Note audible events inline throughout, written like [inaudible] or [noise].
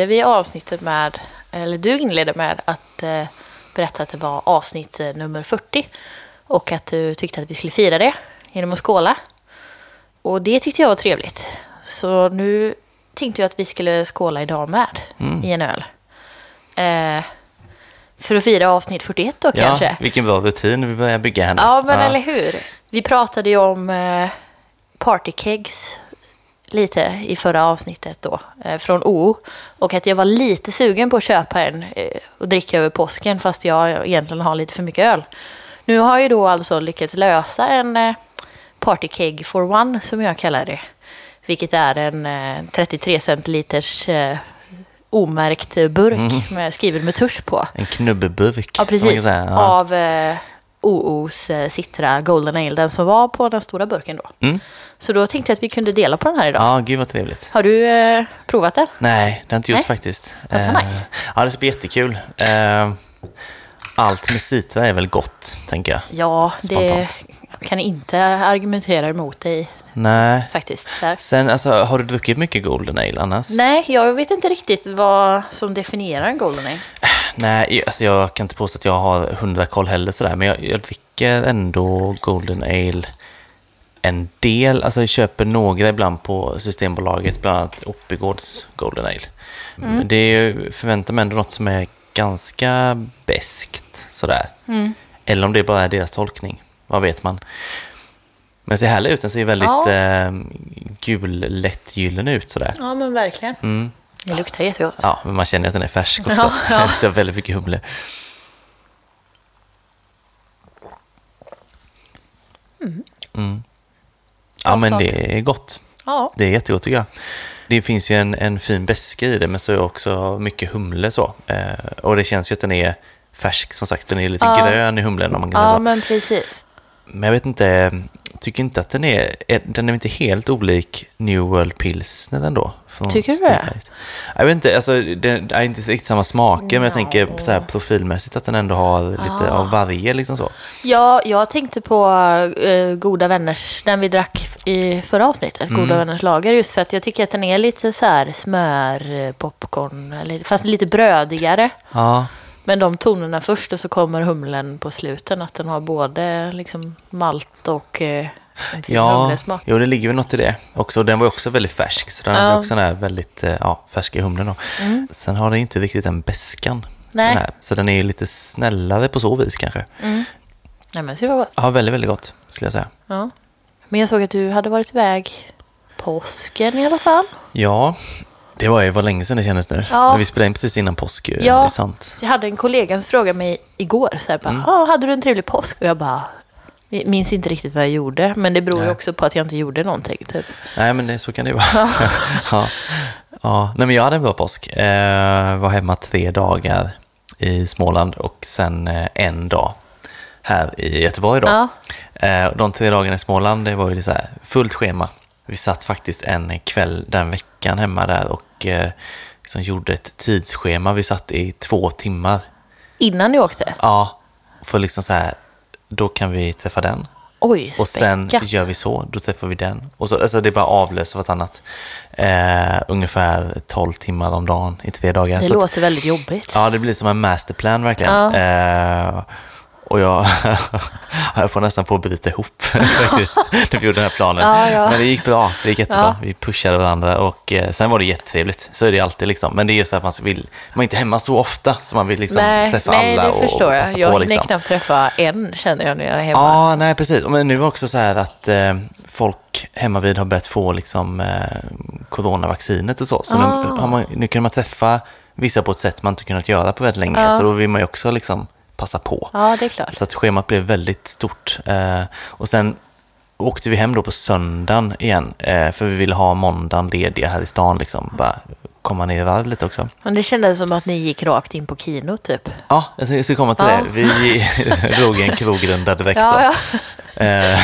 inledde vi avsnittet med, eller du inledde med att eh, berätta att det var avsnitt eh, nummer 40 och att du tyckte att vi skulle fira det genom att skåla. Och det tyckte jag var trevligt. Så nu tänkte jag att vi skulle skåla idag med Mm. i en öl. Eh, för att fira avsnitt 41 då Ja, kanske. vilken bra rutin vi börjar bygga här nu. Ja, men eller hur? Vi pratade ju om eh, partykegs lite i förra avsnittet då, eh, från OO. Och att jag var lite sugen på att köpa en eh, och dricka över påsken fast jag egentligen har lite för mycket öl. Nu har jag då alltså lyckats lösa en eh, partykeg for one som jag kallar det. Vilket är en eh, 33 centiliters omärkt burk med, skriven med tusch på. En knubbeburk. Ja, precis. säga. Ja. Av OOs eh, Citra Golden Ale, den som var på den stora burken då. Mm. Så då tänkte jag att vi kunde dela på den här idag. ja, gud vad trevligt. Har du eh, provat den? Nej, det har jag inte gjort Nej. faktiskt. Eh, nice. Ja, det ska bli jättekul. Eh, Allt med citra är väl gott, tänker jag. Ja, det Spontant. kan inte argumentera emot dig Nej. faktiskt. Där. Sen, alltså, har du druckit mycket Golden Ale annars? Nej, jag vet inte riktigt vad som definierar en Golden Ale. [sighs] Nej, alltså jag kan inte påstå att jag har hundra koll heller sådär, men jag, jag dricker ändå Golden Ale en del. Alltså jag köper några ibland på Systembolaget, bland annat Oppigårds Golden Ale. Men Det är förväntar mig ändå något som är ganska beskt sådär. Eller om det bara är deras tolkning, vad vet man. Men det ser härlig ut, den ser väldigt Ja. eh, gul, lättgyllene ut sådär. Ja, men verkligen. Mm. Det luktar jättegott. Ja, men man känner att den är färsk också. Ja, [laughs] ja. Det luktar väldigt mycket humle. Mm. Ja, men det är gott. Ja. Det är jättegott tycker jag. Det finns ju en, en fin beska i det, men så är det också mycket humle så. Eh, och det känns ju att den är färsk, som sagt. Den är lite Ja. grön i humlen om man kan säga Ja, så. men precis. Men jag vet inte, tycker inte att den är, den är inte helt olik New World Pilsner ändå. Tycker du det? Jag vet inte, alltså det är inte riktigt samma smaker, men jag tänker så här profilmässigt att den ändå har lite Ah. av varje liksom så. Ja, jag tänkte på eh, Goda Vänners, den vi drack i förra avsnittet, Mm. Goda Vänners lager, just för att jag tycker att den är lite så här smör, eh, popcorn, fast lite brödigare. Ja, Men de tonerna först och så kommer humlen på sluten, att den har både liksom malt och eh, ja humlesmak. jo det ligger väl något i det också. Den var också väldigt färsk, så den Ja. hade också den här väldigt eh, ja, färska humlen då. Mm. Sen har den inte riktigt den beskan. Nej. Den så den är ju lite snällare på så vis kanske. Nej men så var gott. Ja, väldigt, väldigt gott skulle jag säga. Ja. Men jag såg att du hade varit iväg påsken i alla fall. Ja, det var ju var länge sedan det kändes nu. Ja. Men vi spelade in precis innan påsk ju, Ja. det är sant. Jag hade en kollega som frågade mig igår, så här, bara, Mm. ah, hade du en trevlig påsk? Och jag bara, minns inte riktigt vad jag gjorde, men det beror ju också på att jag inte gjorde någonting. Typ. Nej, men det, så kan det ju vara. [laughs] ja. Ja. Nej, men jag hade en bra påsk. Eh, var hemma tre dagar i Småland och sen eh, en dag här i Göteborg. Då. Ja. Eh, de tre dagarna i Småland det var ju så här fullt schema. Vi satt faktiskt en kväll den veckan hemma där och eh, liksom gjorde ett tidsschema. Vi satt i två timmar. Innan ni åkte? Ja, för liksom så här, då kan vi träffa den. Oj, Och sen gör vi så, då träffar vi den. Och så, alltså det är bara avlöser vartannat. Eh, ungefär 12 timmar om dagen i tre dagar. Det Så att- låter väldigt jobbigt. Ja, det blir som en masterplan verkligen. Ja. Eh, och jag [laughs] höll på nästan på att bryta ihop [laughs] faktiskt, när vi gjorde den här planen. Ja, ja. Men det gick bra, det gick jättebra. Ja. Vi pushade varandra och eh, sen var det jättetrevligt. Så är det alltid liksom. Men det är just att man vill, man är inte hemma så ofta så man vill liksom nej, träffa nej, alla det och, förstår och jag. passa Jag på hinner liksom. knappt träffa en, känner jag, när jag är hemma. Ja, nej precis. Men nu är det också så här att eh, folk hemma vid har börjat få liksom, eh, coronavaccinet och så. Så nu, Ah. har man, nu kan man träffa vissa på ett sätt man inte kunnat göra på väldigt länge. Ja. Så då vill man ju också liksom passa på. Ja, det är klart. Så att schemat blev väldigt stort. Eh, och sen åkte vi hem då på söndagen igen. Eh, för vi ville ha måndagen lediga här i stan. Liksom. Bara komma ner i varv lite också. Men det kändes som att ni gick rakt in på kino, typ. Ja, jag skulle komma till Ja. det. Vi [laughs] drog en krogrunda [laughs] direkt. Ja, ja. Eh,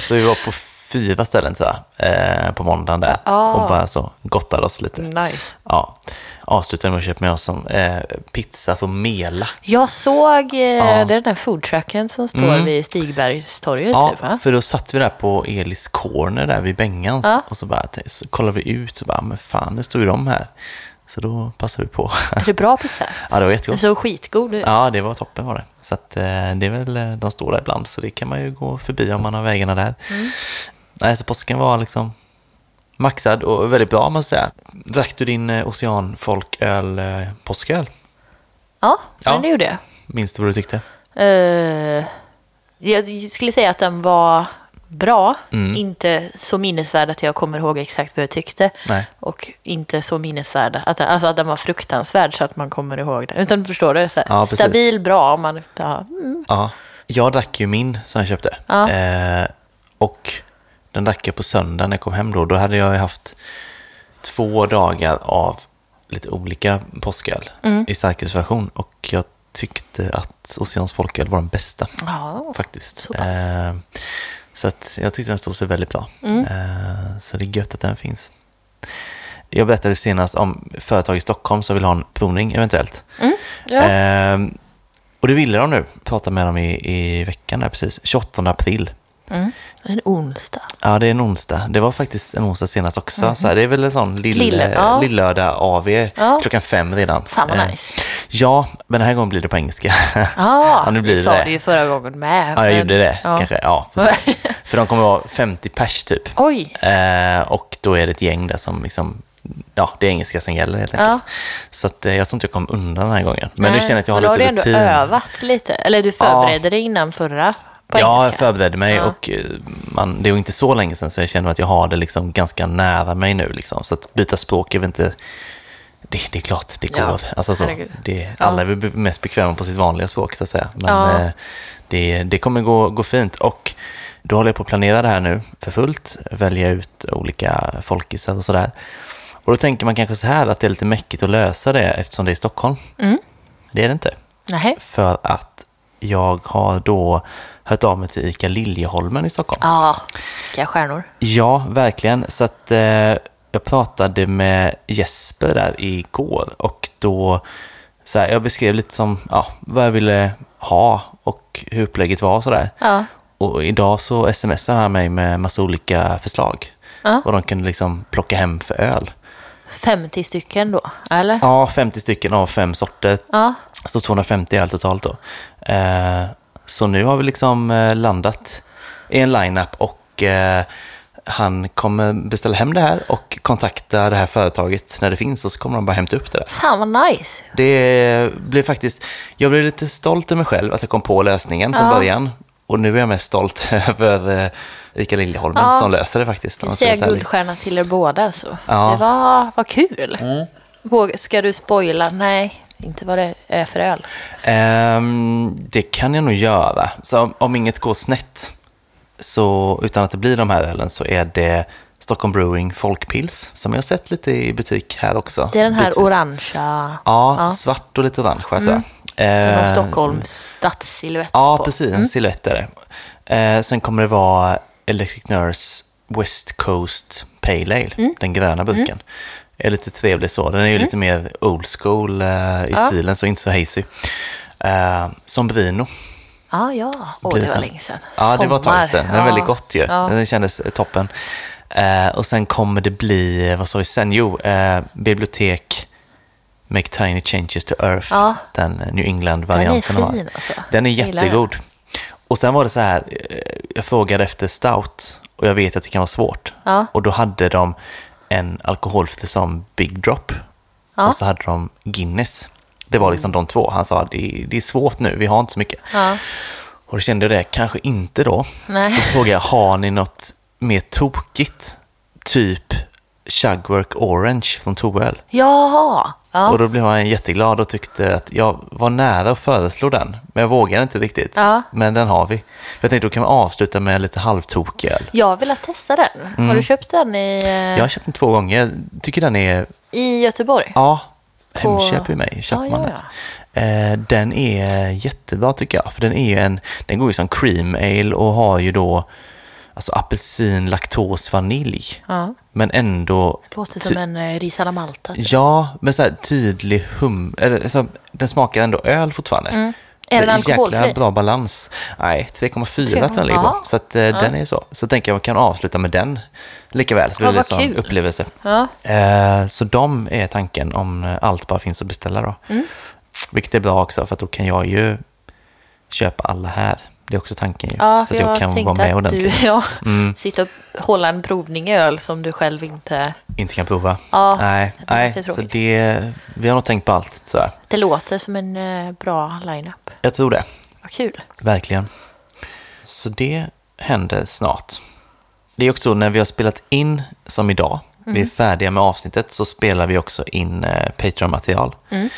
så vi var på fyra ställen tror jag, eh, på måndagen där. Ja. Och bara så gottade oss lite. Nice. Ja. Avslutade med att köpa med oss som, eh, pizza från Mela. Jag såg, eh, Ja. det är den där foodtrucken som står Mm. vid Stigbergstorget, Ja, typ, va? för då satt vi där på Elis Corner där vid Bengans. Ja. Och så bara så kollade vi ut och bara, men fan, nu står ju de här. Så då passade vi på. Är det bra pizza? [laughs] ja, det var jättegott. såg skitgod ut. Ja, det var toppen var det. Så att, eh, det är väl, eh, de står där ibland, så det kan man ju gå förbi om man har vägarna där. Nej, så påsken var liksom maxad och väldigt bra måste säga. Drack du din eh, oceanfolköl, eh, påsköl? Ja, Ja. men det gjorde jag. Minns du vad du tyckte? Eh, jag skulle säga att den var bra. Mm. Inte så minnesvärd att jag kommer ihåg exakt vad jag tyckte. Nej. Och inte så minnesvärd, att, alltså att den var fruktansvärd så att man kommer ihåg det. Utan förstår du? Så här, Ja, stabil, bra. om Man, ja, mm. Ja. Jag drack ju min som jag köpte. Ja. Eh, och den jag på söndagen när jag kom hem då. Då hade jag haft två dagar av lite olika påsköl Mm. i starkölsversion. Och jag tyckte att Oceans folköl var den bästa ja, faktiskt. så. Eh, så att jag tyckte den stod sig väldigt bra. Mm. Eh, så det är gött att den finns. Jag berättade senast om företag i Stockholm som vill ha en provning eventuellt. ja. Ehm, och det ville de nu. Pratade med dem i, i veckan där precis. 28 april. Mm. En onsdag. Ja, det är en onsdag. Det var faktiskt en onsdag senast också. Så här, det är väl en sån lill, Lille, ja. lillördag AV Ja. klockan fem redan. Fan vad Eh, nice. Ja, men den här gången blir det på engelska. Ja, [laughs] Ja, nu blir det sa det. du ju förra gången med. ja, jag men- gjorde det ja. kanske. Ja. [laughs] För de kommer vara 50 pers typ. Oj, Eh, och då är det ett gäng där som liksom, ja, det är engelska som gäller helt enkelt. Ja. Så att, eh, jag tror inte jag kom undan den här gången. Men nu Nej, känner jag att jag har men då lite har du rutin. ändå övat lite. Eller du förberedde dig innan förra på Ja, jag förberedde mig Ja. och eh, man, det är inte så länge sedan så jag känner att jag har det liksom ganska nära mig nu. Liksom. Så att byta språk är väl inte... Det, det är klart, det går. Ja, alltså så, det, alla är väl mest bekväma på sitt vanliga språk så att säga. Men Ja. eh, det, det kommer gå, gå fint. Och då håller jag på att planera det här nu för fullt. Välja ut olika folkisar och sådär. Och då tänker man kanske så här att det är lite mäckigt att lösa det eftersom det är i Stockholm. Mm. Det är det inte. Nej. För att jag har då hört av mig till ICA Liljeholmen i Stockholm. Ja, vilka stjärnor. Ja, verkligen. Så att eh, jag pratade med Jesper där igår och då så här, jag beskrev lite som ja, vad jag ville ha och hur upplägget var och sådär. Ja. Och idag så smsade han mig med massa olika förslag. Ja. Vad de kunde liksom plocka hem för öl. 50 stycken då, eller? Ja, 50 stycken av fem sorter. Ja. Så 250 öl totalt då. Eh, så nu har vi liksom eh, landat i en line-up och eh, han kommer beställa hem det här och kontakta det här företaget när det finns och så kommer de bara hämta upp det där. Fan vad nice. Det blev faktiskt, jag blev lite stolt över mig själv att jag kom på lösningen från Ja. början. Och nu är jag mest stolt [laughs] över eh, Ica Liljeholmen Ja. som löser det faktiskt. Jag säger guldstjärna till er båda så. Ja. Mm. Det var, var kul. Våg, ska du spoila? Nej, inte vad det är för öl. Ehm, det kan jag nog göra. Så om, om inget går snett, så, utan att det blir de här ölen, så är det Stockholm Brewing Folkpils, som jag har sett lite i butik här också. Det är den här bitvis. orangea. Ja, svart och lite orange tror jag. Det är någon Eh, Stockholms stadssilhuett Ja, på. precis. En silhuett är det. Eh, sen kommer det vara Electric Nurse West Coast Pale Ale, Mm. den gröna burken. Är lite trevlig så. Den är ju lite mer old school eh, i Ja. stilen, så inte så hazy. Eh, Sombrino. Ja, ja. Åh, blir det var länge sedan. Ja, det var ett tag sedan. Men Ja. väldigt gott ju. Ja. Det kändes eh, toppen. Eh, och sen kommer det bli, vad sa vi sen? Jo, eh, bibliotek Make Tiny Changes to Earth. Ja. Den New England-varianten Den är fin, alltså. Den är jättegod. Och sen var det så här, jag frågade efter stout och jag vet att det kan vara svårt. Ja. Och då hade de en alkoholfri som Big Drop. Ja. Och så hade de Guinness. Det var liksom de två. Han sa, det, det är svårt nu, vi har inte så mycket. Ja. Och då kände jag det, kanske inte då. Nej. Då frågade jag, har ni något mer tokigt? Typ Chugwork Orange från Toöl. Jaha. Ja. Och då blev han jätteglad och tyckte att jag var nära att föreslå den. Men jag vågade inte riktigt. Ja. Men den har vi. För jag tänkte då kan vi avsluta med lite halvtokig öl. Jag vill testa den. Mm. Har du köpt den i, eh, Jag har köpt den två gånger. Jag tycker den är, i Göteborg? ja, På- Hemköp i mig, köper Ja, man den. Eh, Den är jättebra tycker jag. För den är en, den går ju som cream ale och har ju då alltså apelsin, laktos, vanilj. Ja. Men ändå Låter som en uh, Risala Malta. typ. Ja, men så här tydlig hum... Eller, alltså, den smakar ändå öl fortfarande. Mm. Är den Det jäkla alkoholfri? bra balans. Nej, 3,4 tror jag den ligger på. Så att, eh, den är så. Så tänker jag man kan avsluta med den lika väl. Så blir Ja, det kul. upplevelse. Ja. Eh, så de är tanken om eh, allt bara finns att beställa då. Mm. Vilket är bra också för att då kan jag ju köpa alla här. Det är också tanken ju. Ja, så att jag, jag kan vara med att du ordentligt. [laughs] ja, Mm. sitta och hålla en provning i öl som du själv inte... Inte kan prova. Ja, nej, det nej så det, vi har nog tänkt på allt så här. Det låter som en eh, bra line-up. Jag tror det. Vad kul. Verkligen. Så det händer snart. Det är också när vi har spelat in, som idag, vi är Mm. färdiga med avsnittet, så spelar vi också in eh, Patreon-material. Mm.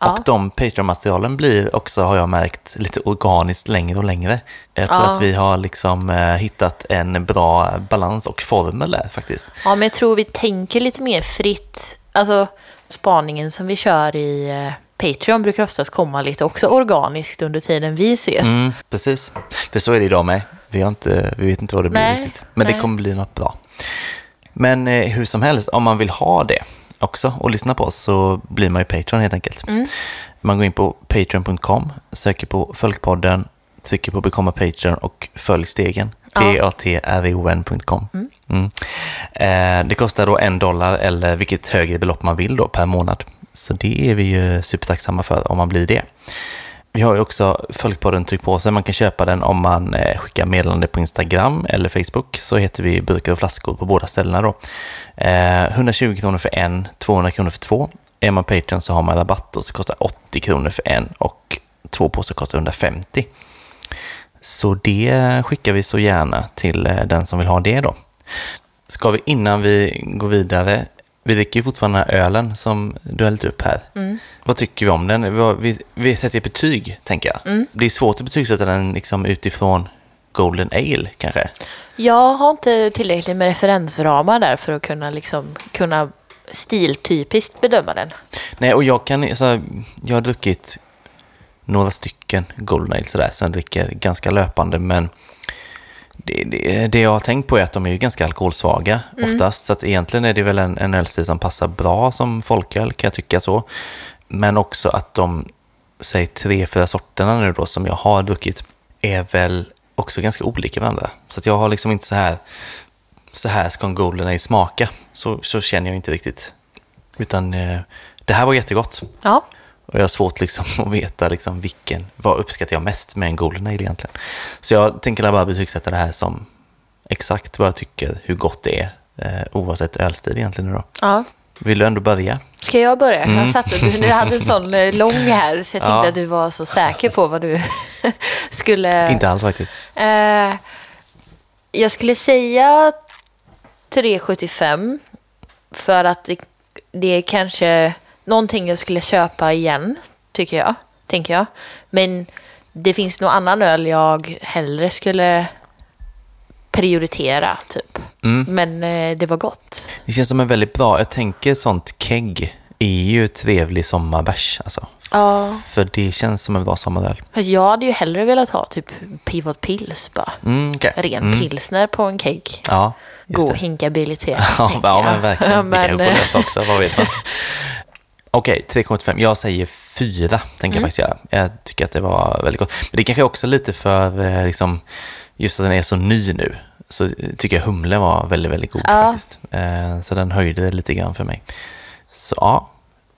Ja. Och de Patreon-materialen blir också, har jag märkt, lite organiskt längre och längre. Jag tror Ja. att vi har liksom eh, hittat en bra balans och formel där faktiskt. Ja, men jag tror vi tänker lite mer fritt. Alltså, spaningen som vi kör i eh, Patreon brukar oftast komma lite också organiskt under tiden vi ses. Mm, precis. För så är det idag med. Vi, har inte, vi vet inte vad det blir Nej, riktigt. Men det nej. kommer bli något bra. Men eh, hur som helst, om man vill ha det också och lyssna på oss så blir man ju Patreon helt enkelt. Mm. Man går in på patreon.com, söker på Följkpodden, trycker på Bekomma Patreon och följ stegen. Ja. p-a-t-r-o-n.com. Mm. Eh, det kostar då en dollar eller vilket högre belopp man vill då per månad. Så det är vi ju supertacksamma för om man blir det. Vi har ju också Folkpodden tryck på sig. Man kan köpa den om man eh, skickar meddelande på Instagram eller Facebook. Så heter vi Burkar och flaskor på båda ställena då. Eh, 120 kronor för en, 200 kronor för två. Är man Patreon så har man rabatt och så kostar 80 kronor för en och två påsar kostar 150. Så det skickar vi så gärna till eh, den som vill ha det då. Ska vi innan vi går vidare, vi dricker ju fortfarande den här ölen som du har hällt upp här. Vad tycker vi om den? Vi, vi, sätter ett betyg, tänker jag. Det är svårt att betygsätta den liksom utifrån Golden Ale, kanske. Jag har inte tillräckligt med referensramar där för att kunna, liksom, kunna stiltypiskt bedöma den. Nej, och jag kan, så, jag har druckit några stycken Golden Ale sådär, så jag dricker ganska löpande, men det, det, det jag har tänkt på är att de är ju ganska alkoholsvaga oftast, så att egentligen är det väl en, en ölstil som passar bra som folköl, kan jag tycka så. Men också att de, säg tre, fyra sorterna nu då som jag har druckit, är väl också ganska olika varandra. Så att jag har liksom inte så här, så här ska en Golden Ale smaka. Så, så känner jag inte riktigt. Utan eh, det här var jättegott. Ja, Och jag har svårt liksom [laughs] att veta liksom vilken, vad uppskattar jag mest med en Golden Ale egentligen. Så jag tänker bara betygsätta det här som exakt vad jag tycker, hur gott det är, eh, oavsett ölstil egentligen. Då. ja. Vill du ändå börja? Ska jag börja? Jag satte, du, du hade en sån eh, lång här så jag tänkte Ja. att du var så säker på vad du [laughs] skulle... Inte alls faktiskt. Eh, jag skulle säga 3,75 för att det, det är kanske någonting jag skulle köpa igen, tycker jag. Tänker jag. Men det finns nog annan öl jag hellre skulle prioritera, typ. Mm. Men eh, det var gott. Det känns som en väldigt bra, jag tänker sånt kegg är ju trevlig sommarbärs alltså. Ja. För det känns som en bra sommaröl. Jag hade ju hellre velat ha typ Pivot Pills bara. Mm, okej. Ren mm. pilsner på en cake. Ja, God hinkabilitet. [laughs] Ja, ja men verkligen. [laughs] Men, Vi kanske också, vad vet man. [laughs] Okej, 3,85. Jag säger 4, tänker jag faktiskt göra. Jag tycker att det var väldigt gott. Men det kanske också lite för, eh, liksom, just att den är så ny nu, så tycker jag humlen var väldigt, väldigt god Ja. faktiskt. Eh, Så den höjde lite grann för mig. Så ja,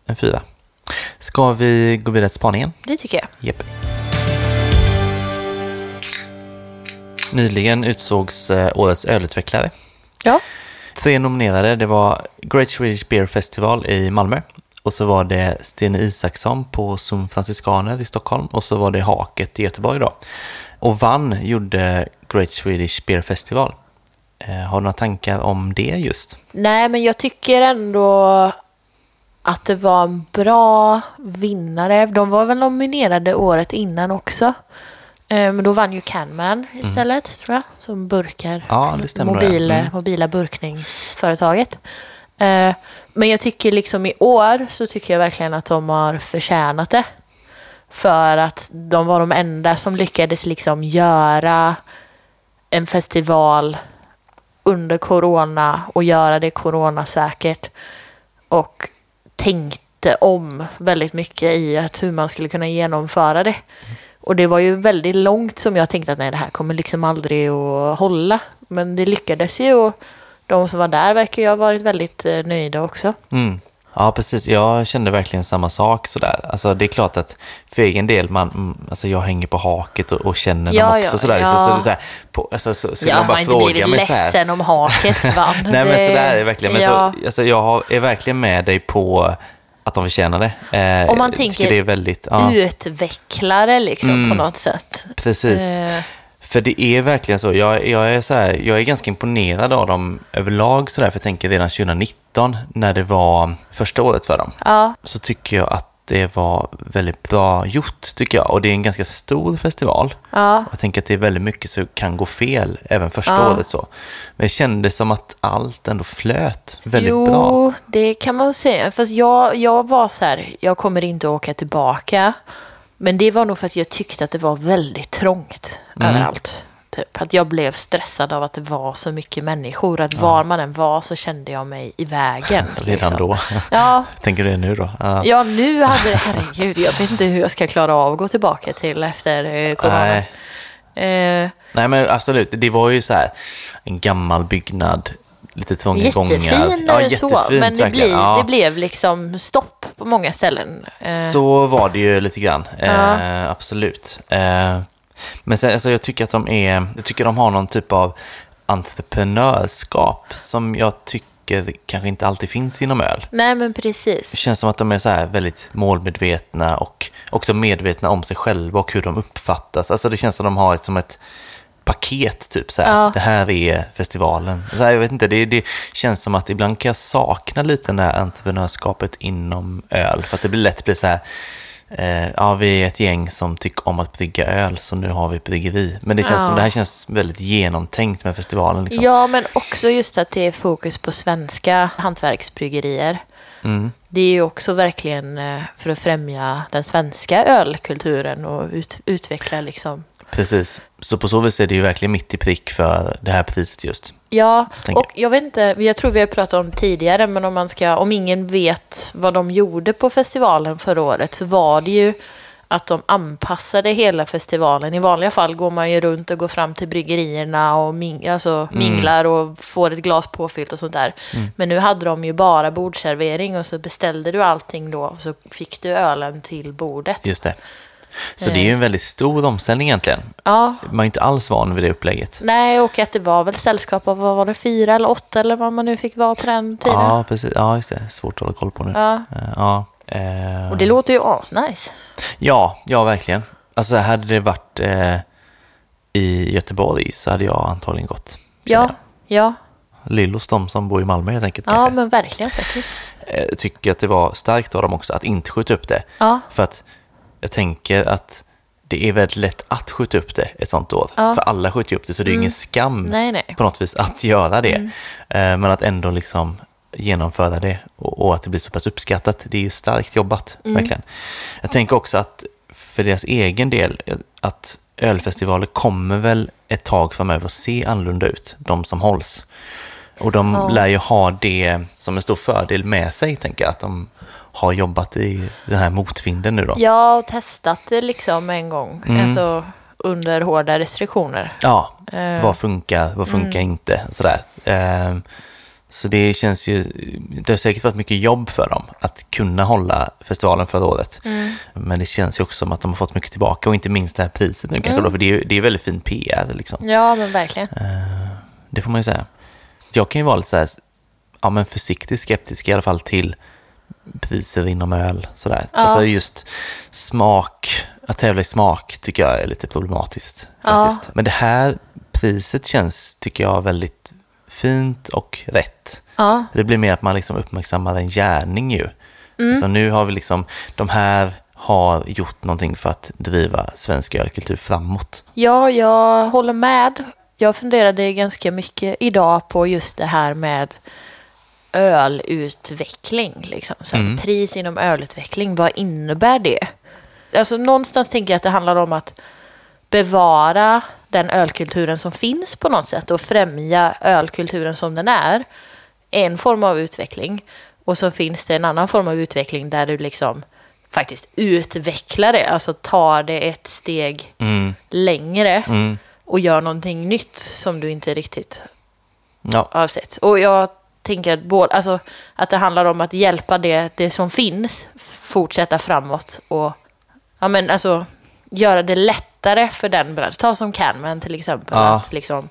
en 4. Ska vi gå vidare till spaningen? Det tycker jag. Japp. Nyligen utsågs eh, årets ölutvecklare. Ja. Tre nominerade, det var Great Swedish Beer Festival i Malmö. Och så var det Stine Isaksson på Zoom Franciscaner i Stockholm. Och så var det Haket i Göteborg då. Och vann gjorde Great Swedish Beer Festival. Eh, har du några tankar om det just? Nej, men jag tycker ändå att det var en bra vinnare. De var väl nominerade året innan också. Eh, Men då vann ju Canman istället, tror jag. Som burkar. Mm. Ja, det stämmer nog, Mobil, ja. Mm. Mobila burkningsföretaget. Men jag tycker liksom i år så tycker jag verkligen att de har förtjänat det. För att de var de enda som lyckades liksom göra en festival under corona och göra det coronasäkert. Och tänkte om väldigt mycket i att hur man skulle kunna genomföra det. Och det var ju väldigt långt som jag tänkte att nej, det här kommer liksom aldrig att hålla. Men det lyckades ju och de som var där verkar ju ha varit väldigt eh, nöjda också. Mm. Ja, precis. Jag kände verkligen samma sak sådär. Alltså det är klart att för egen del, man, mm, alltså jag hänger på haket och, och känner Ja, dem också ja, sådär. ja. Så, så, så, här, på, alltså, så, så har bara inte frågar blivit mig så här. ledsen om haket [laughs] va? Nej men sådär är det verkligen. Men ja. så, alltså, jag är verkligen med dig på att de förtjänar det. Eh, Om man tänker det är väldigt, ja, Utvecklare liksom Mm. på något sätt. precis. Eh, För det är verkligen så. Jag, jag, är så här, jag är ganska imponerad av dem överlag sådär. För jag tänker redan 2019 när det var första året för dem. ja, Så tycker jag att det var väldigt bra gjort tycker jag. Och det är en ganska stor festival. ja. Jag tänker att det är väldigt mycket som kan gå fel även första Ja. året så. Men det kändes som att allt ändå flöt väldigt jo, bra. det kan man säga. Fast jag, jag var så här, jag kommer inte åka tillbaka. Men det var nog för att jag tyckte att det var väldigt trångt Mm. överallt. Typ. Att jag blev stressad av att det var så mycket människor. Att var man än var så kände jag mig i vägen. [laughs] Redan liksom. då. Ja, [laughs] Tänker du det nu då? Ja. ja, nu hade det, herregud, jag vet inte hur jag ska klara av att gå tillbaka till efter eh, corona. Nej. Eh, Nej men absolut, det var ju så här en gammal byggnad, lite trånga gångar. jättefin Ja, eh, så, men det, blir, Ja. det blev liksom stopp på många ställen. Eh, Så var det ju lite grann, Ja. eh, absolut. Eh, men sen, alltså, jag tycker att de är, jag tycker de har någon typ av entreprenörskap som jag tycker kanske inte alltid finns inom öl. Nej, men precis. Det känns som att de är så här väldigt målmedvetna och också medvetna om sig själva och hur de uppfattas. Alltså det känns som att de har ett, som ett paket, typ så här. Ja. Det här är festivalen. Så här, jag vet inte, det, det känns som att ibland kan jag sakna lite det här entreprenörskapet inom öl. För att det blir lätt blir så här, eh, ja vi är ett gäng som tycker om att brygga öl, så nu har vi ett bryggeri. Men det känns Ja. som, det här känns väldigt genomtänkt med festivalen. Liksom. Ja, men också just att det är fokus på svenska hantverksbryggerier. Mm. Det är ju också verkligen eh, för att främja den svenska ölkulturen och ut, utveckla liksom. Precis, så på så vis är det ju verkligen mitt i prick för det här priset just. Ja, och jag vet inte, jag tror vi har pratat om tidigare, men om man ska, om ingen vet vad de gjorde på festivalen förra året så var det ju att de anpassade hela festivalen. I vanliga fall går man ju runt och går fram till bryggerierna och ming, alltså minglar och får ett glas påfyllt och sånt där. Men nu hade de ju bara bordservering och så beställde du allting då och så fick du ölen till bordet. Just det. Så det är ju en väldigt stor omställning egentligen. Ja, Man är inte alls van vid det upplägget. nej, och att det var väl sällskap av, vad var det, fyra eller åtta eller vad man nu fick vara på den tiden. Ja, precis. Ja, just det. Svårt att hålla koll på nu. Ja. Eh, Ja, eh, Och det låter ju asnice. ja, ja, verkligen. Alltså hade det varit eh, i Göteborg så hade jag antagligen gått. Ja, ja. Lillos, de som bor i Malmö helt enkelt ja kanske. men verkligen faktiskt. Eh, tycker att det var starkt av dem också att inte skjuta upp det. Ja, För att jag tänker att det är väldigt lätt att skjuta upp det ett sånt år. Ja. Mm. För alla skjuter ju upp det, så det är ingen skam nej, nej. på något vis att göra det. Mm. Eh, Men att ändå liksom genomföra det och, och att det blir så pass uppskattat. Det är ju starkt jobbat, Mm. verkligen. Jag tänker också att för deras egen del, att ölfestivaler kommer väl ett tag framöver att se annorlunda ut, de som hålls. Och de Ja. lär ju ha det som en stor fördel med sig, tänker jag, att de har jobbat i den här motvinden nu då. Jag har testat det liksom en gång, Mm. alltså under hårda restriktioner. Ja, Eh, vad funkar, vad funkar inte, sådär. Ehm, Så det känns ju, det har säkert varit mycket jobb för dem att kunna hålla festivalen förra året. mm. Men det känns ju också som att de har fått mycket tillbaka och inte minst det här priset nu kanske Mm. då, för det är det är väldigt fin PR liksom. Ja, men verkligen. Det får man ju säga. Jag kan ju vara lite så här, ja men försiktigt skeptisk i alla fall till priser inom öl. Sådär. Ja. Alltså just smak, att tävla i smak tycker jag är lite problematiskt faktiskt. Men det här priset känns, tycker jag, väldigt fint och rätt. Ja, Det blir mer att man liksom uppmärksammar en gärning ju. Mm. Så nu har vi liksom, de här har gjort någonting för att driva svensk ölkultur framåt. ja, jag håller med. Jag funderade ganska mycket idag på just det här med ölutveckling. Liksom. Så Mm. Pris inom ölutveckling, vad innebär det? Alltså någonstans tänker jag att det handlar om att bevara den ölkulturen som finns på något sätt och främja ölkulturen som den är. En form av utveckling. Och så finns det en annan form av utveckling där du liksom faktiskt utveckla det, alltså ta det ett steg Mm. längre Mm. och gör någonting nytt som du inte riktigt Ja. har sett. Och jag tänker att, både, alltså, att det handlar om att hjälpa det, det som finns fortsätta framåt och ja, men, alltså, göra det lättare för den branschen. Ta som Canman till exempel. Ja. Att, liksom,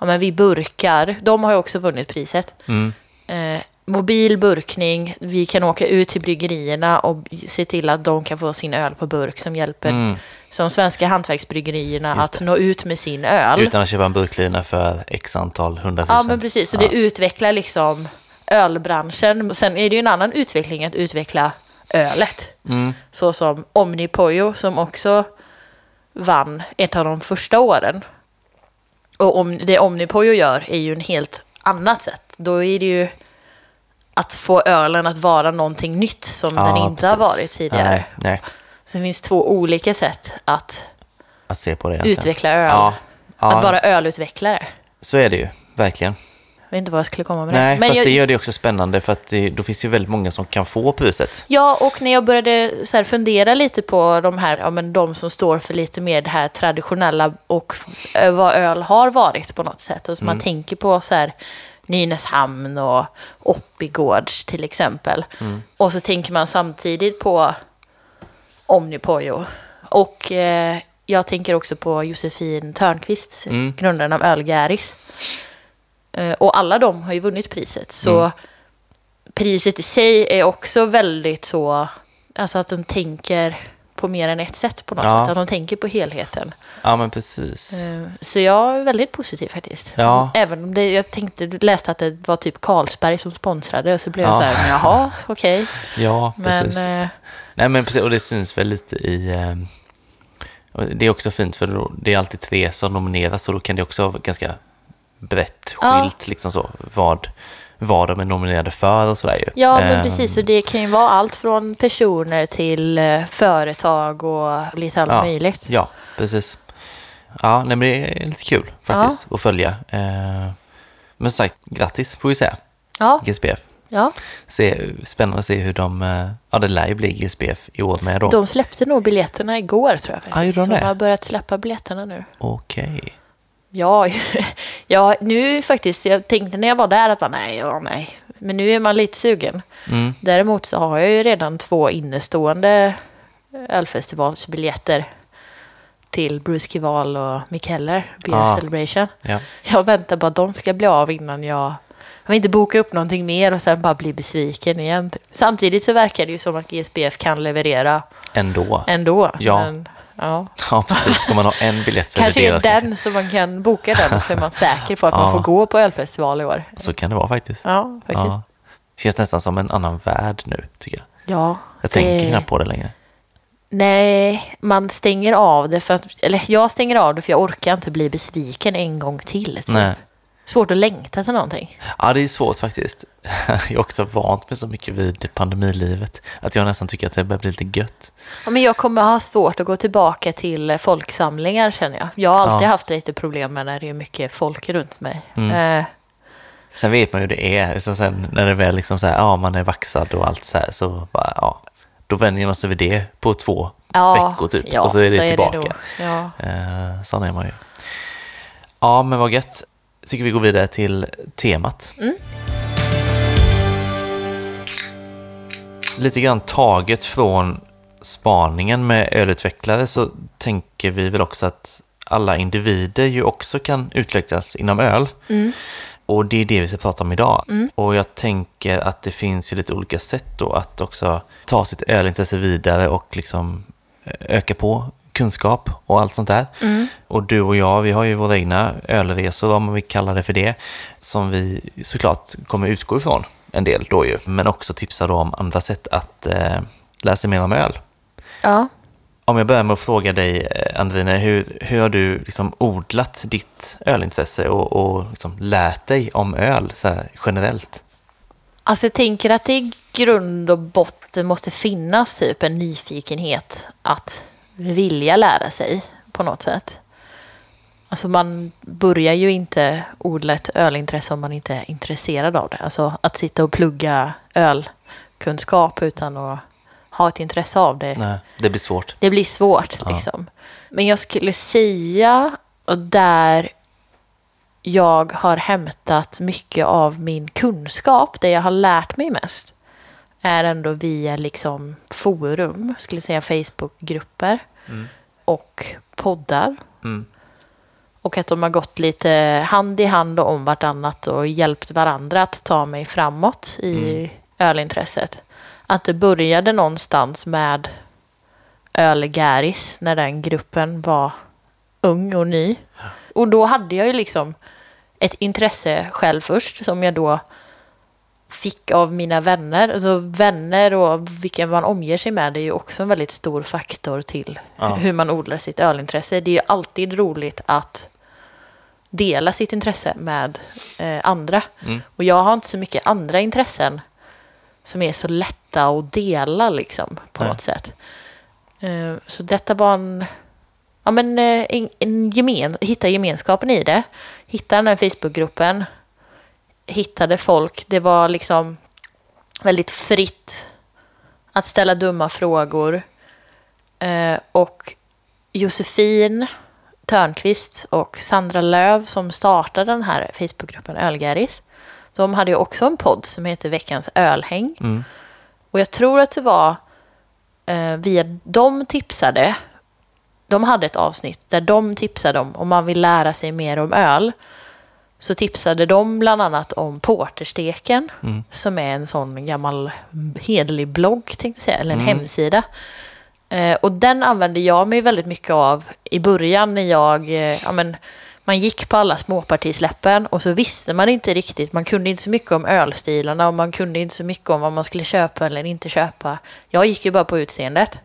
ja, men vi burkar, de har ju också vunnit priset. Mm. Eh, mobil burkning, vi kan åka ut till bryggerierna och se till att de kan få sin öl på burk som hjälper Mm. Som svenska hantverksbryggerierna att nå ut med sin öl. Utan att köpa en burklina för x antal hundratusen. Ja, men precis. Så det utvecklar liksom ölbranschen. Sen är det ju en annan utveckling att utveckla ölet. Mm. Så som Omnipojo som också vann ett av de första åren. Och om det Omnipojo gör är ju en helt annat sätt. Då är det ju att få ölen att vara någonting nytt som den Ja, inte har precis. varit tidigare. Nej, nej, Så det finns två olika sätt att att se på det egentligen. utveckla öl. Ja, ja Att vara ölutvecklare. så är det ju. Verkligen. Jag vet inte vad jag skulle komma med Nej, det. Men fast jag, det gör det också spännande för att det, då finns ju väldigt många som kan få priset. Ja, och när jag började så fundera lite på de här, ja men de som står för lite mer det här traditionella och vad öl har varit på något sätt. Alltså man tänker på så här Nynäshamn och Oppigårds till exempel. Och så tänker man samtidigt på Omnipojo. Och eh, jag tänker också på Josefin Törnqvist, Mm. grundaren av Ölgäris. Eh, och alla de har ju vunnit priset. Så priset i sig är också väldigt så, alltså att de tänker på mer än ett sätt på något Ja. sätt. Att de tänker på helheten. Ja, men precis. Eh, Så jag är väldigt positiv faktiskt. Ja. Även om det, jag tänkte, läste att det var typ Carlsberg som sponsrade och så blev jag Ja. så här, jaha, [laughs] okej. Ja, Men precis. Nej, men precis. Och det syns väl lite i... Eh, och det är också fint för det är alltid tre som nomineras och då kan det också vara ganska brett Ja. skilt liksom så, vad, vad de är nominerade för och sådär ju. ja, men Eh, precis. Och det kan ju vara allt från personer till eh, företag och lite allt Ja. möjligt. Ja, precis. Ja, nej, men det är lite kul faktiskt att följa. Eh, men som sagt, grattis får vi säga, Ja, GSPF. Ja. Se, spännande att se hur de... eh, Ja, det lär ju bli GSPF i år med då. De släppte nog biljetterna igår tror jag. Ja, Faktiskt. gjorde de har börjat släppa biljetterna nu. Okej. Ja, [laughs] ja, nu faktiskt, jag tänkte när jag var där att man, nej, ja, nej. Men nu är man lite sugen. Mm. Däremot så har jag ju redan två innestående ölfestivalsbiljetter till Bruce Kival och Mick Heller, Beer Ah. Celebration. Ja. Jag väntar bara att de ska bli av innan jag... Vill inte boka upp någonting mer och sen bara bli besviken igen. typ. Samtidigt så verkar det ju som att GSBF kan leverera Ändå. ändå. Ja. Men, ja. [laughs] Ja, precis. Ska man ha en biljett så Kanske är den som man kan boka den så är man säker på att man [laughs] Ja. får gå på ölfestival i år. Så kan det vara faktiskt. Ja, faktiskt. Ja. Känns nästan som en annan värld nu, tycker jag. Ja, Jag tänker det- knappt på det längre. Nej, man stänger av det för att, eller jag stänger av det för jag orkar inte bli besviken en gång till. Typ. Nej. Svårt att längta till någonting. Ja, det är svårt faktiskt. [laughs] Jag är också vant med så mycket vid pandemilivet att jag nästan tycker att det börjar bli lite gött. Ja, men jag kommer ha svårt att gå tillbaka till folksamlingar känner jag. Jag har alltid Ja. haft lite problem med när det är mycket folk runt mig. Mm. Eh, Sen vet man ju hur det är. Så sen när det väl liksom så här, ja, man är vaxad och allt så här, så bara, ja, då vänjer man sig vid det på två ja, veckor typ. Ja, och så är det så tillbaka. då. Ja. Eh, sån är man ju. Ja, men vad gött. Jag tycker vi går vidare till temat. Mm. Lite grann taget från spaningen med ölutvecklare så tänker vi väl också att alla individer ju också kan utvecklas inom öl. Mm. Och det är det vi ska prata om idag. Och jag tänker att det finns ju lite olika sätt då att också ta sitt ölintresse vidare och liksom eh, öka på kunskap och allt sånt där. Och du och jag, vi har ju våra egna ölresor, om vi kallar det för det, som vi såklart kommer utgå ifrån en del då ju, men också tipsa då om andra sätt att eh, lära sig mer om öl. ja. Om jag börjar med att fråga dig, eh, Andrine, hur, hur har du liksom odlat ditt ölintresse och, och liksom lärt dig om öl så generellt? Alltså jag tänker att det i grund och botten måste finnas typ en nyfikenhet att vilja lära sig på något sätt. Alltså man börjar ju inte odla ett ölintresse om man inte är intresserad av det. Alltså att sitta och plugga ölkunskap utan att ha ett intresse av det. Nej, det blir svårt. Det blir svårt liksom. Men jag skulle säga, där jag har hämtat mycket av min kunskap, det jag har lärt mig mest, är ändå via liksom forum, skulle säga Facebookgrupper och poddar. Mm. Och att de har gått lite hand i hand om vartannat och hjälpt varandra att ta mig framåt i ölintresset. Att det började någonstans med Ölgäris när den gruppen var ung och ny. Och då hade jag ju liksom ett intresse själv först som jag då fick av mina vänner. Alltså vänner och vilka man omger sig med är ju också en väldigt stor faktor till Ja. hur man odlar sitt ölintresse. Det är ju alltid roligt att dela sitt intresse med eh, andra. Mm. Och jag har inte så mycket andra intressen som är så lätta att dela liksom på Nej. något sätt. Eh, så detta var en, ja men eh, en, en gemen, hitta gemenskapen i det. Hitta den här Facebookgruppen. Hittade folk. Det var liksom väldigt fritt att ställa dumma frågor. Eh, och Josefin Törnqvist och Sandra Löv som startade den här Facebookgruppen Ölgäris. De hade ju också en podd som heter Veckans ölhäng. Mm. Och jag tror att det var eh, via de tipsade. De hade ett avsnitt där de tipsade om om man vill lära sig mer om öl. Så tipsade de bland annat om Portersteken. Mm. Som är en sån gammal hederlig blogg tänkte jag säga. Eller en hemsida. Eh, och den använde jag mig väldigt mycket av i början när jag, eh, ja men, man gick på alla småpartisläppen och så visste man inte riktigt, man kunde inte så mycket om ölstilarna och man kunde inte så mycket om vad man skulle köpa eller inte köpa. Jag gick ju bara på utseendet.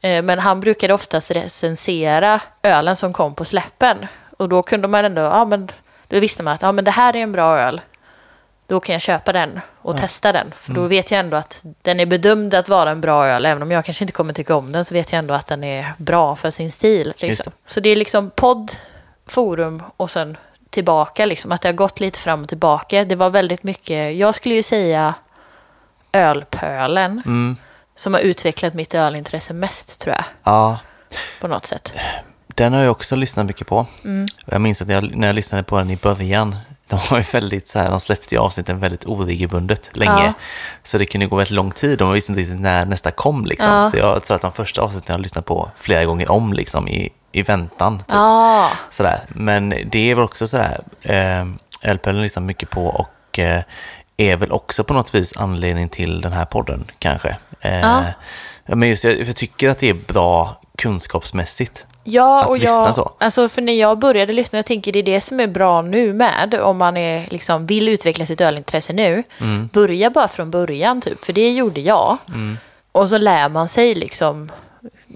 Eh, men han brukade oftast recensera ölen som kom på släppen. Och då kunde man ändå, ja men, då visste man att ja, men det här är en bra öl. Då kan jag köpa den och testa den. För då vet jag ändå att den är bedömd att vara en bra öl. Även om jag kanske inte kommer tycka om den så vet jag ändå att den är bra för sin stil. Liksom. Så det är liksom podd, forum och sen tillbaka. Liksom. Att det har gått lite fram och tillbaka. Det var väldigt mycket, jag skulle ju säga ölpölen. Mm. Som har utvecklat mitt ölintresse mest tror jag. Ja, På något sätt. Den har jag också lyssnat mycket på. Mm. Jag minns att jag, när jag lyssnade på den i början, [laughs] de var ju väldigt så här, de släppte ju avsnitten väldigt oregelbundet länge. Ja. Så det kunde gå väldigt lång tid och man visste inte riktigt när nästa kom liksom. Ja. Så jag tror att de första avsnitten jag lyssnat på flera gånger om liksom i, i väntan. Typ. Ja, Sådär. Men det är väl också sådär, eh, Ölpölen lyssnar mycket på och eh, är väl också på något vis anledning till den här podden kanske. Eh, Men just jag, jag tycker att det är bra kunskapsmässigt. Ja, Att och lyssna jag, så. Alltså för när jag började lyssna, jag tänker det är det som är bra nu med, om man är, liksom, vill utveckla sitt ölintresse nu. Mm. Börja bara från början, typ, för det gjorde jag. Och så lär man sig liksom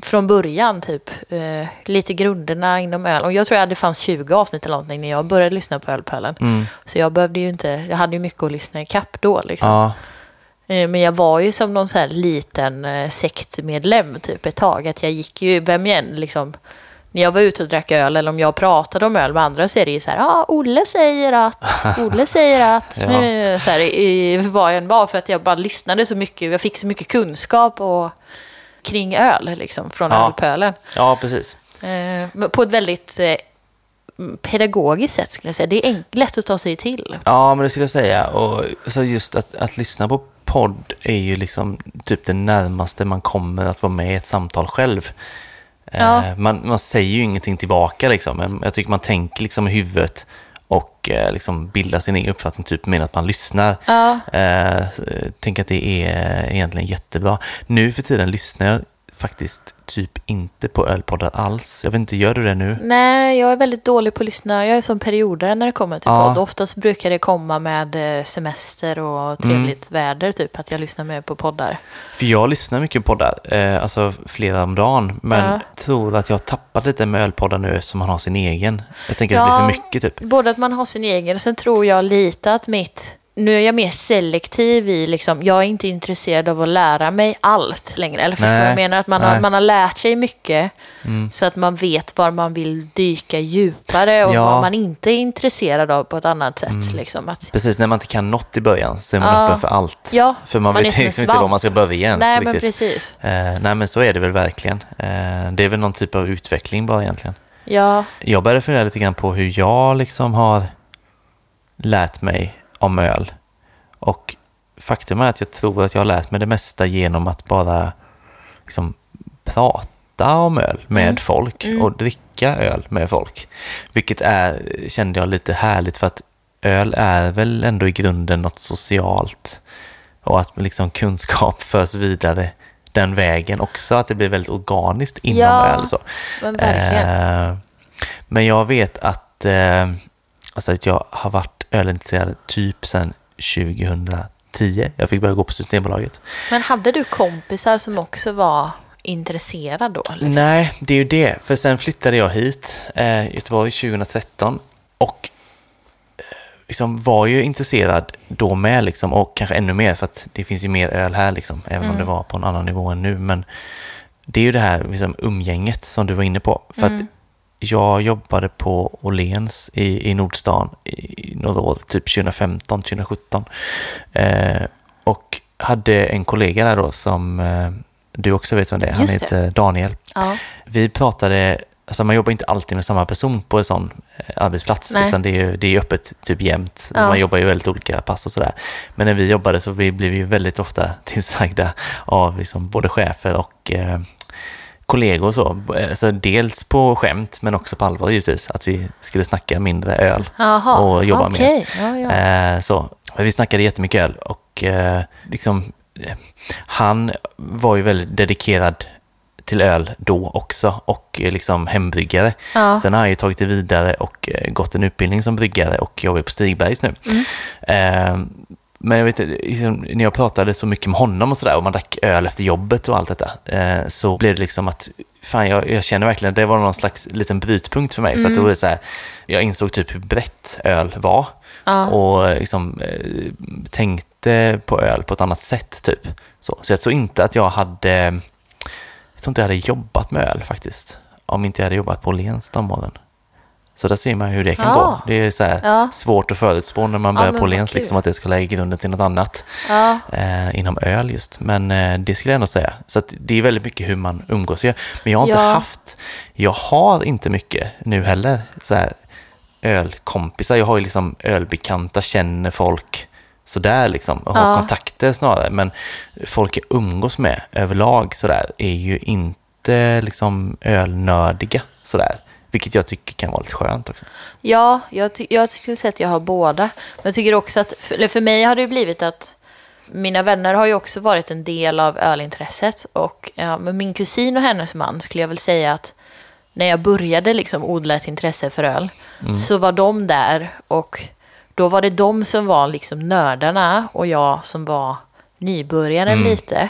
från början, typ, eh, lite grunderna inom öl. Och jag tror att det fanns 20 avsnitt eller någonting när jag började lyssna på Ölpölen. Mm. Så jag behövde ju inte, jag hade ju mycket att lyssna i kapp då. Liksom. Ja, Men jag var ju som någon så här liten eh, sektmedlem typ ett tag. Att jag gick ju, vem igen, liksom. När jag var ute och drack öl eller om jag pratade om öl med andra så är det ju så här, ah, Olle säger att, Olle säger att. [laughs] Ja. Eh, Så här, i, vad jag än var, för att jag bara lyssnade så mycket, jag fick så mycket kunskap och, kring öl liksom, från Ja. ölpölen. ja precis. Eh, men på ett väldigt eh, pedagogiskt sätt skulle jag säga. Det är lätt att ta sig till. Ja, men det skulle jag säga. Och så just att, att lyssna på podd är ju liksom typ det närmaste man kommer att vara med i ett samtal själv. Ja. Eh, Man, man säger ju ingenting tillbaka liksom, men jag tycker man tänker liksom i huvudet och eh, liksom bildar sin egen uppfattning typ med att man lyssnar. Ja. Eh, tänker att det är egentligen jättebra. Nu för tiden lyssnar jag faktiskt typ inte på ölpoddar alls. Jag vet inte, gör du det nu? Nej, jag är väldigt dålig på att lyssna. Jag är som periodare när det kommer till Ja. podd. Oftast brukar det komma med eh, semester och trevligt väder, typ att jag lyssnar mer på poddar. För jag lyssnar mycket på poddar, eh, alltså flera om dagen, men Ja. tror att jag har tappat lite med ölpoddar nu eftersom man har sin egen. Jag tänker att det Ja. blir för mycket typ. Både att man har sin egen och sen tror jag lite att mitt nu är jag mer selektiv i, liksom, jag är inte intresserad av att lära mig allt längre. Eller förstår du vad jag menar? Att man nej. har, man har lärt sig mycket Mm. så att man vet var man vill dyka djupare och Ja. vad man inte är intresserad av på ett annat sätt. Mm. Liksom. Att, Precis, när man inte kan något i början så är man Ja. öppen för allt. ja, För man, man vet liksom inte var svamp. man ska börja ens nej, men precis. Eh, nej, men så är det väl verkligen. Eh, det är väl någon typ av utveckling bara egentligen. Ja, Jag började fundera lite grann på hur jag liksom har lärt mig om öl. Och faktum är att jag tror att jag har lärt mig det mesta genom att bara liksom prata om öl med Mm. folk Mm. och dricka öl med folk. Vilket är, kände jag lite härligt för att öl är väl ändå i grunden något socialt och att liksom kunskap [laughs] förs vidare den vägen också, att det blir väldigt organiskt inom Ja, öl. Så. men verkligen. Eh, men jag vet att, eh, alltså att jag har varit ölintresserad typ sedan 2010. Jag fick börja gå på Systembolaget. Men hade du kompisar som också var intresserade då? Liksom? Nej, det är ju det. För sen flyttade jag hit, eh, Göteborg 2013 och eh, liksom var ju intresserad då med liksom, och kanske ännu mer för att det finns ju mer öl här liksom, även om Mm. det var på en annan nivå än nu. Men det är ju det här liksom, umgänget som du var inne på. För att Mm. Jag jobbade på Åhléns i, i Nordstan i några år, typ 2015, 2017. Eh, och hade en kollega där då som eh, du också vet vem det är. Han heter Daniel. Ja. Vi pratade, alltså man jobbar inte alltid med samma person på en sån eh, arbetsplats, Nej. utan det är ju det är öppet typ jämt. Ja. Man jobbar ju väldigt olika pass och sådär. Men när vi jobbade så vi blev ju väldigt ofta [laughs] tillsagda av liksom både chefer och eh, kollegor och så. Alltså dels på skämt, men också på allvar givetvis, att vi skulle snacka mindre öl. Jaha, Och jobba mer. okej. Ja, ja. Eh, så. Men Vi snackade jättemycket öl och eh, liksom, han var ju väldigt dedikerad till öl då också och eh, liksom hembryggare. Ja. Sen har han ju tagit det vidare och gått en utbildning som bryggare och jobbar på Stigbergs nu. Mm. Eh, men jag vet liksom, när jag pratade så mycket med honom och sådär och man drack öl efter jobbet och allt detta eh, så blev det liksom att fan jag, jag känner verkligen att det var någon slags liten brytpunkt för mig. För att Mm. då var det så här, jag insåg typ hur brett öl var Ja. och liksom, eh, tänkte på öl på ett annat sätt. typ. Så, så jag tror inte att jag hade jag tror inte jag hade jobbat med öl faktiskt. Om inte jag hade jobbat på Åhléns de åren. Så där ser man hur det kan Ja. gå. Det är så här Ja. svårt att förutspå när man Ja, börjar men på kul. liksom att det ska lägga grunden till något annat Ja. eh, inom öl just. Men eh, det skulle jag ändå säga. Så det är väldigt mycket hur man umgås. Men jag har inte Ja. haft, jag har inte mycket nu heller, så här ölkompisar. Jag har ju liksom ölbekanta, känner folk sådär liksom och har Ja. kontakter snarare. Men folk jag umgås med överlag sådär är ju inte liksom ölnördiga sådär. Vilket jag tycker kan vara lite skönt också. Ja, jag, jag skulle säga att jag har båda. Men jag tycker också att, för, för mig har det ju blivit att mina vänner har ju också varit en del av ölintresset. Och ja, men min kusin och hennes man skulle jag väl säga att när jag började liksom odla ett intresse för öl så var de där och då var det de som var liksom nördarna och jag som var nybörjaren lite.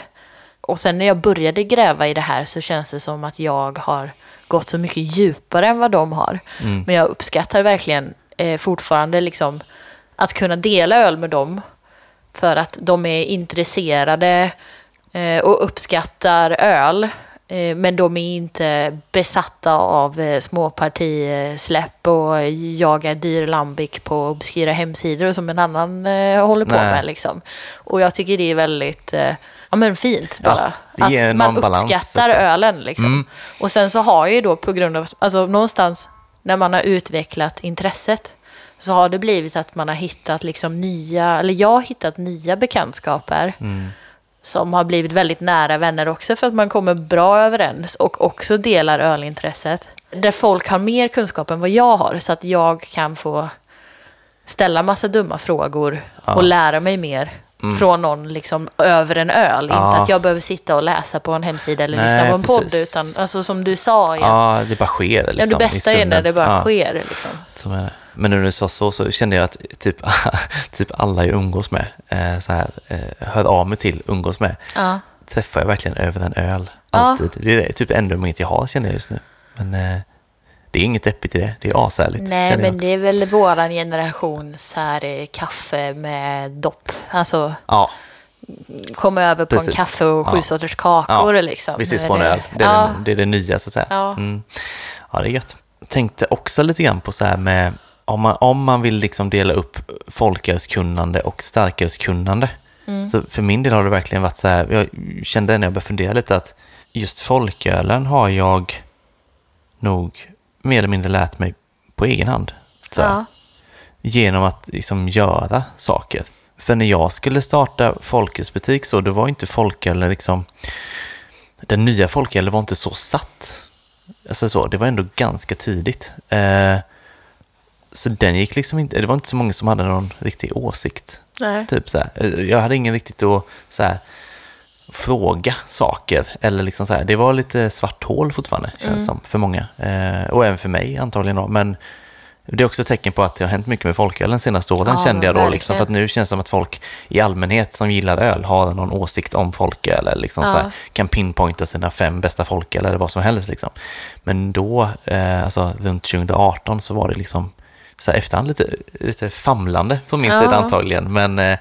Och sen när jag började gräva i det här så känns det som att jag har gått så mycket djupare än vad de har. Men jag uppskattar verkligen eh, fortfarande liksom att kunna dela öl med dem. För att de är intresserade eh, och uppskattar öl. Eh, men de är inte besatta av eh, småpartisläpp och jagar dyr lambic på obskyra hemsidor som en annan eh, håller på Nej. med. Liksom. Och jag tycker det är väldigt eh, ja, men fint bara. ger att man uppskattar också. ölen. Liksom. Mm. Och sen så har ju då på grund av, alltså någonstans när man har utvecklat intresset så har det blivit att man har hittat liksom nya, eller jag har hittat nya bekantskaper Mm. som har blivit väldigt nära vänner också för att man kommer bra överens och också delar ölintresset. Där folk har mer kunskap än vad jag har så att jag kan få ställa massa dumma frågor och lära mig mer från någon liksom över en öl. Mm. Ja. Inte att jag behöver sitta och läsa på en hemsida eller Nej, lyssna på en podd precis. utan alltså, som du sa. Ja, Ja, det bara sker liksom. ja, det bästa är när det bara Ja. sker. Liksom. Så är det. Men när du sa så, så kände jag att typ, [laughs] typ alla jag umgås med, eh, så här, eh, hör av mig till, umgås med, Ja. träffar jag verkligen över en öl. Alltid. Det är det, typ enda umgänget jag har känner jag just nu. Men eh, Det är inget deppigt i det. Det är ashärligt. Nej, men det är väl våran generations här eh, kaffe med dopp. Alltså Ja, komma över på en Precis. kaffe och sju Ja. sorters kakor Ja, liksom. Eller- på en öl. Det är, ja, det, det är det nya så att säga. Ja. Mm. ja, det är gött. Tänkte också lite grann på så här med om man, om man vill liksom dela upp folkölskunnande och starkölskunnande. Mm. Så för min del har det verkligen varit så här, jag kände när jag började fundera lite att just folkölen har jag nog mer eller mindre lärt mig på egen hand. Ja. genom att liksom göra saker. För när jag skulle starta folkölsbutik så, då var inte folkölen liksom, den nya folkölen var inte så satt. Alltså så, det var ändå ganska tidigt. Eh, så den gick liksom inte, det var inte så många som hade någon riktig åsikt. Nej. Typ så här. Eh, Jag hade ingen riktigt att så här, fråga saker. Eller liksom så här, det var lite svart hål fortfarande, känns det som, för många. Eh, och även för mig antagligen då. Men det är också ett tecken på att det har hänt mycket med folkölen senaste åren, Ja, kände jag då. Liksom, för att nu känns det som att folk i allmänhet som gillar öl har någon åsikt om folköl. Eller liksom Ja. så här, kan pinpointa sina fem bästa folköl eller vad som helst. Liksom. Men då, eh, alltså runt 2018, så var det liksom så här efterhand lite, lite famlande från min Ja. sida antagligen. Men eh,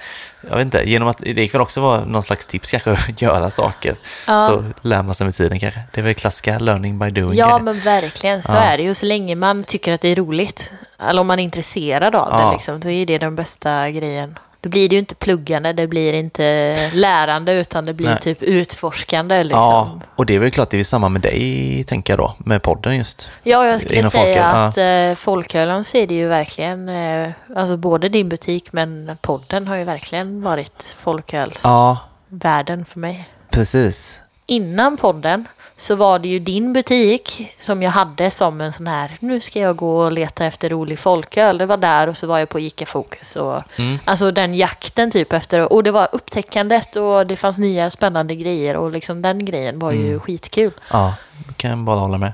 jag vet inte, genom att det väl också vara någon slags tips kanske att [laughs] göra saker. Ja. Så lär man sig med tiden kanske. Det är väl klassiska learning by doing. Ja, men verkligen så Ja. är det ju. Så länge man tycker att det är roligt, eller om man är intresserad av Ja. det, liksom, då är det den bästa grejen. Då blir det ju inte pluggande, det blir inte lärande, utan det blir Nej. typ utforskande. Liksom. Ja, Ja. och det är väl klart det är samma med dig, tänker jag då, med podden just. Ja, jag skulle Inom säga att eh, folkölen så är det ju verkligen, eh, alltså både din butik men podden har ju verkligen varit folkölsvärlden Ja, för mig. precis. Innan podden så var det ju din butik som jag hade som en sån här, nu ska jag gå och leta efter rolig folköl. Det var där och så var jag på Ica Fokus och Mm. alltså den jakten typ efter, och det var upptäckandet och det fanns nya spännande grejer och liksom den grejen var Mm. ju skitkul. Ja, kan jag bara hålla med.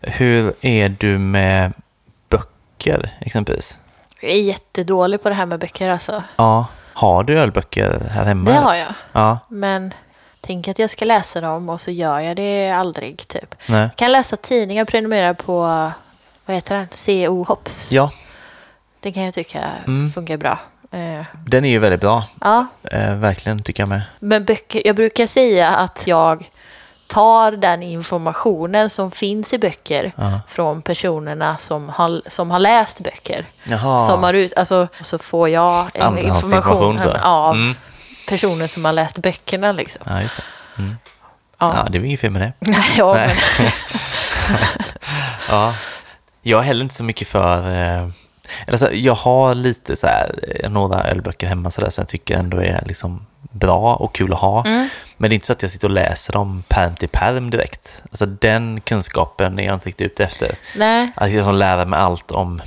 Hur är du med böcker exempelvis? Jag är jättedålig på det här med böcker alltså. Ja, har du ölböcker här hemma? Det har jag. Ja, Men tänk att jag ska läsa dem och så gör jag det aldrig typ. nej. Jag kan läsa tidningar, prenumerera på, vad heter den? CO Hops. Ja, Det kan jag tycka Mm. funkar bra. Eh, den är ju väldigt bra. ja, Eh, verkligen, tycker jag med. men böcker, jag brukar säga att jag tar den informationen som finns i böcker Ja. från personerna som har, som har läst böcker. Jaha. Som har ut, alltså, så får jag en information så. av Mm. Personer som har läst böckerna. Liksom. Ja, just det. Mm. Ja. Ja, det är väl inget fel med det. [laughs] ja, Nej. men, [laughs] Ja, jag är heller inte så mycket för... Eh, eller så, jag har lite så här, eh, några ölböcker hemma så där, som jag tycker ändå är liksom bra och kul att ha. Mm. Men det är inte så att jag sitter och läser dem perm till perm direkt. Alltså den kunskapen är jag inte riktigt ute efter. nej. Att jag liksom lära mig allt om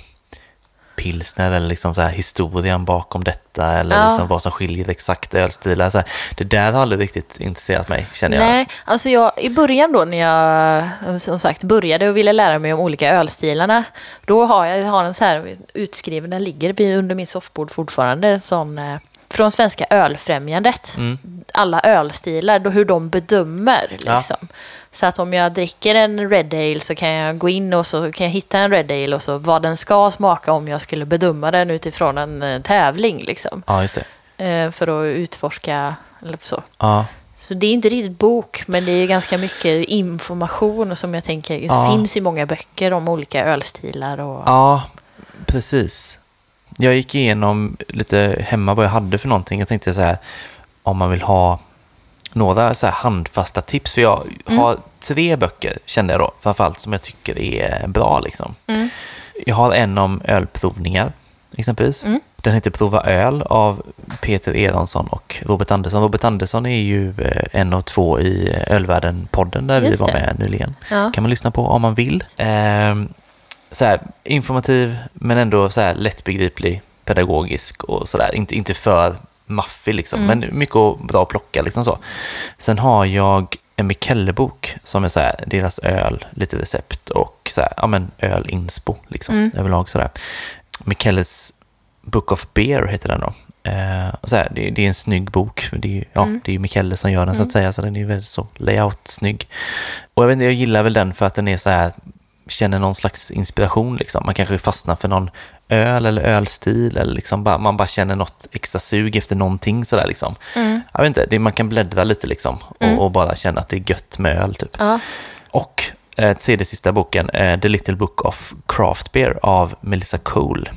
pilsner eller liksom så här historien bakom detta eller Ja. liksom vad som skiljer exakt ölstilar. Så här, det där har aldrig riktigt intresserat mig, känner jag. Nej, alltså jag, i början då när jag som sagt började och ville lära mig om olika ölstilarna, då har jag, har en så här utskriven, den ligger under mitt soffbord fortfarande, en sån eh, från Svenska Ölfrämjandet. Mm. Alla ölstilar, då hur de bedömer. Ja. Så att om jag dricker en Red Ale så kan jag gå in och så kan jag hitta en Red Ale och så vad den ska smaka om jag skulle bedöma den utifrån en eh, tävling. Liksom. Ja, just det. Eh, för att utforska, eller så. Ja, Så det är inte riktigt bok, men det är ganska mycket information som jag tänker Ja. finns i många böcker om olika ölstilar. Och... Ja, precis. Jag gick igenom lite hemma vad jag hade för någonting. Jag tänkte så här, om man vill ha några så handfasta tips. För jag har tre böcker, kände jag då, framförallt som jag tycker är bra. Liksom. Mm. Jag har en om ölprovningar, exempelvis. Mm. Den heter Prova öl av Peter Eronsson och Robert Andersson. Robert Andersson är ju eh, en av två i Ölvärlden-podden där vi Just var det. med nyligen Ja. kan man lyssna på om man vill. Ehm, så här, informativ men ändå så här lättbegriplig, pedagogisk och sådär. Inte, inte för maffig liksom, Mm. men mycket bra att plocka liksom så. Sen har jag en Mikelle-bok som är så här, deras öl, lite recept och så här, ja men öl-inspo liksom Mm. överlag sådär. Mikelles Book of Beer heter den då. Eh, så här, det, det är en snygg bok. Det är, ja, Mm. det är ju Mikelle som gör den så Mm. att säga, så den är väldigt så layout-snygg. Och jag, vet inte, jag gillar väl den för att den är så här känner någon slags inspiration. Liksom. Man kanske fastnar för någon öl eller ölstil eller liksom bara, man bara känner något extra sug efter någonting sådär liksom. Mm. Jag vet inte, det, man kan bläddra lite liksom och, och, bara känna att det är gött med öl typ. Ja. Och eh, tredje sista boken, eh, The Little Book of Craft Beer av Melissa Cole.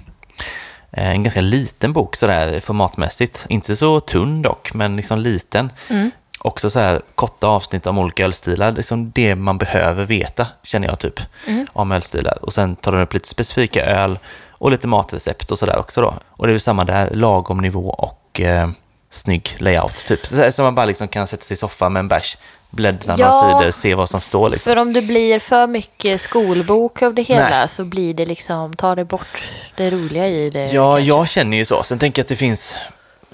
Eh, en ganska liten bok sådär formatmässigt. Inte så tunn dock, men liksom liten. Mm. Också så här korta avsnitt om olika ölstilar. Liksom det man behöver veta, känner jag typ, Mm. om ölstilar. Och sen tar den upp lite specifika öl och lite matrecept och sådär också då. Och det är väl samma där, lagom nivå och eh, snygg layout typ. Så, så man bara liksom kan sätta sig i soffan med en bärs, bläddra Ja. några sidor, se vad som står liksom. För om det blir för mycket skolbok av det hela Nej. så blir det liksom, tar det bort det roliga i det. Ja, kanske. jag känner ju så. Sen tänker jag att det finns,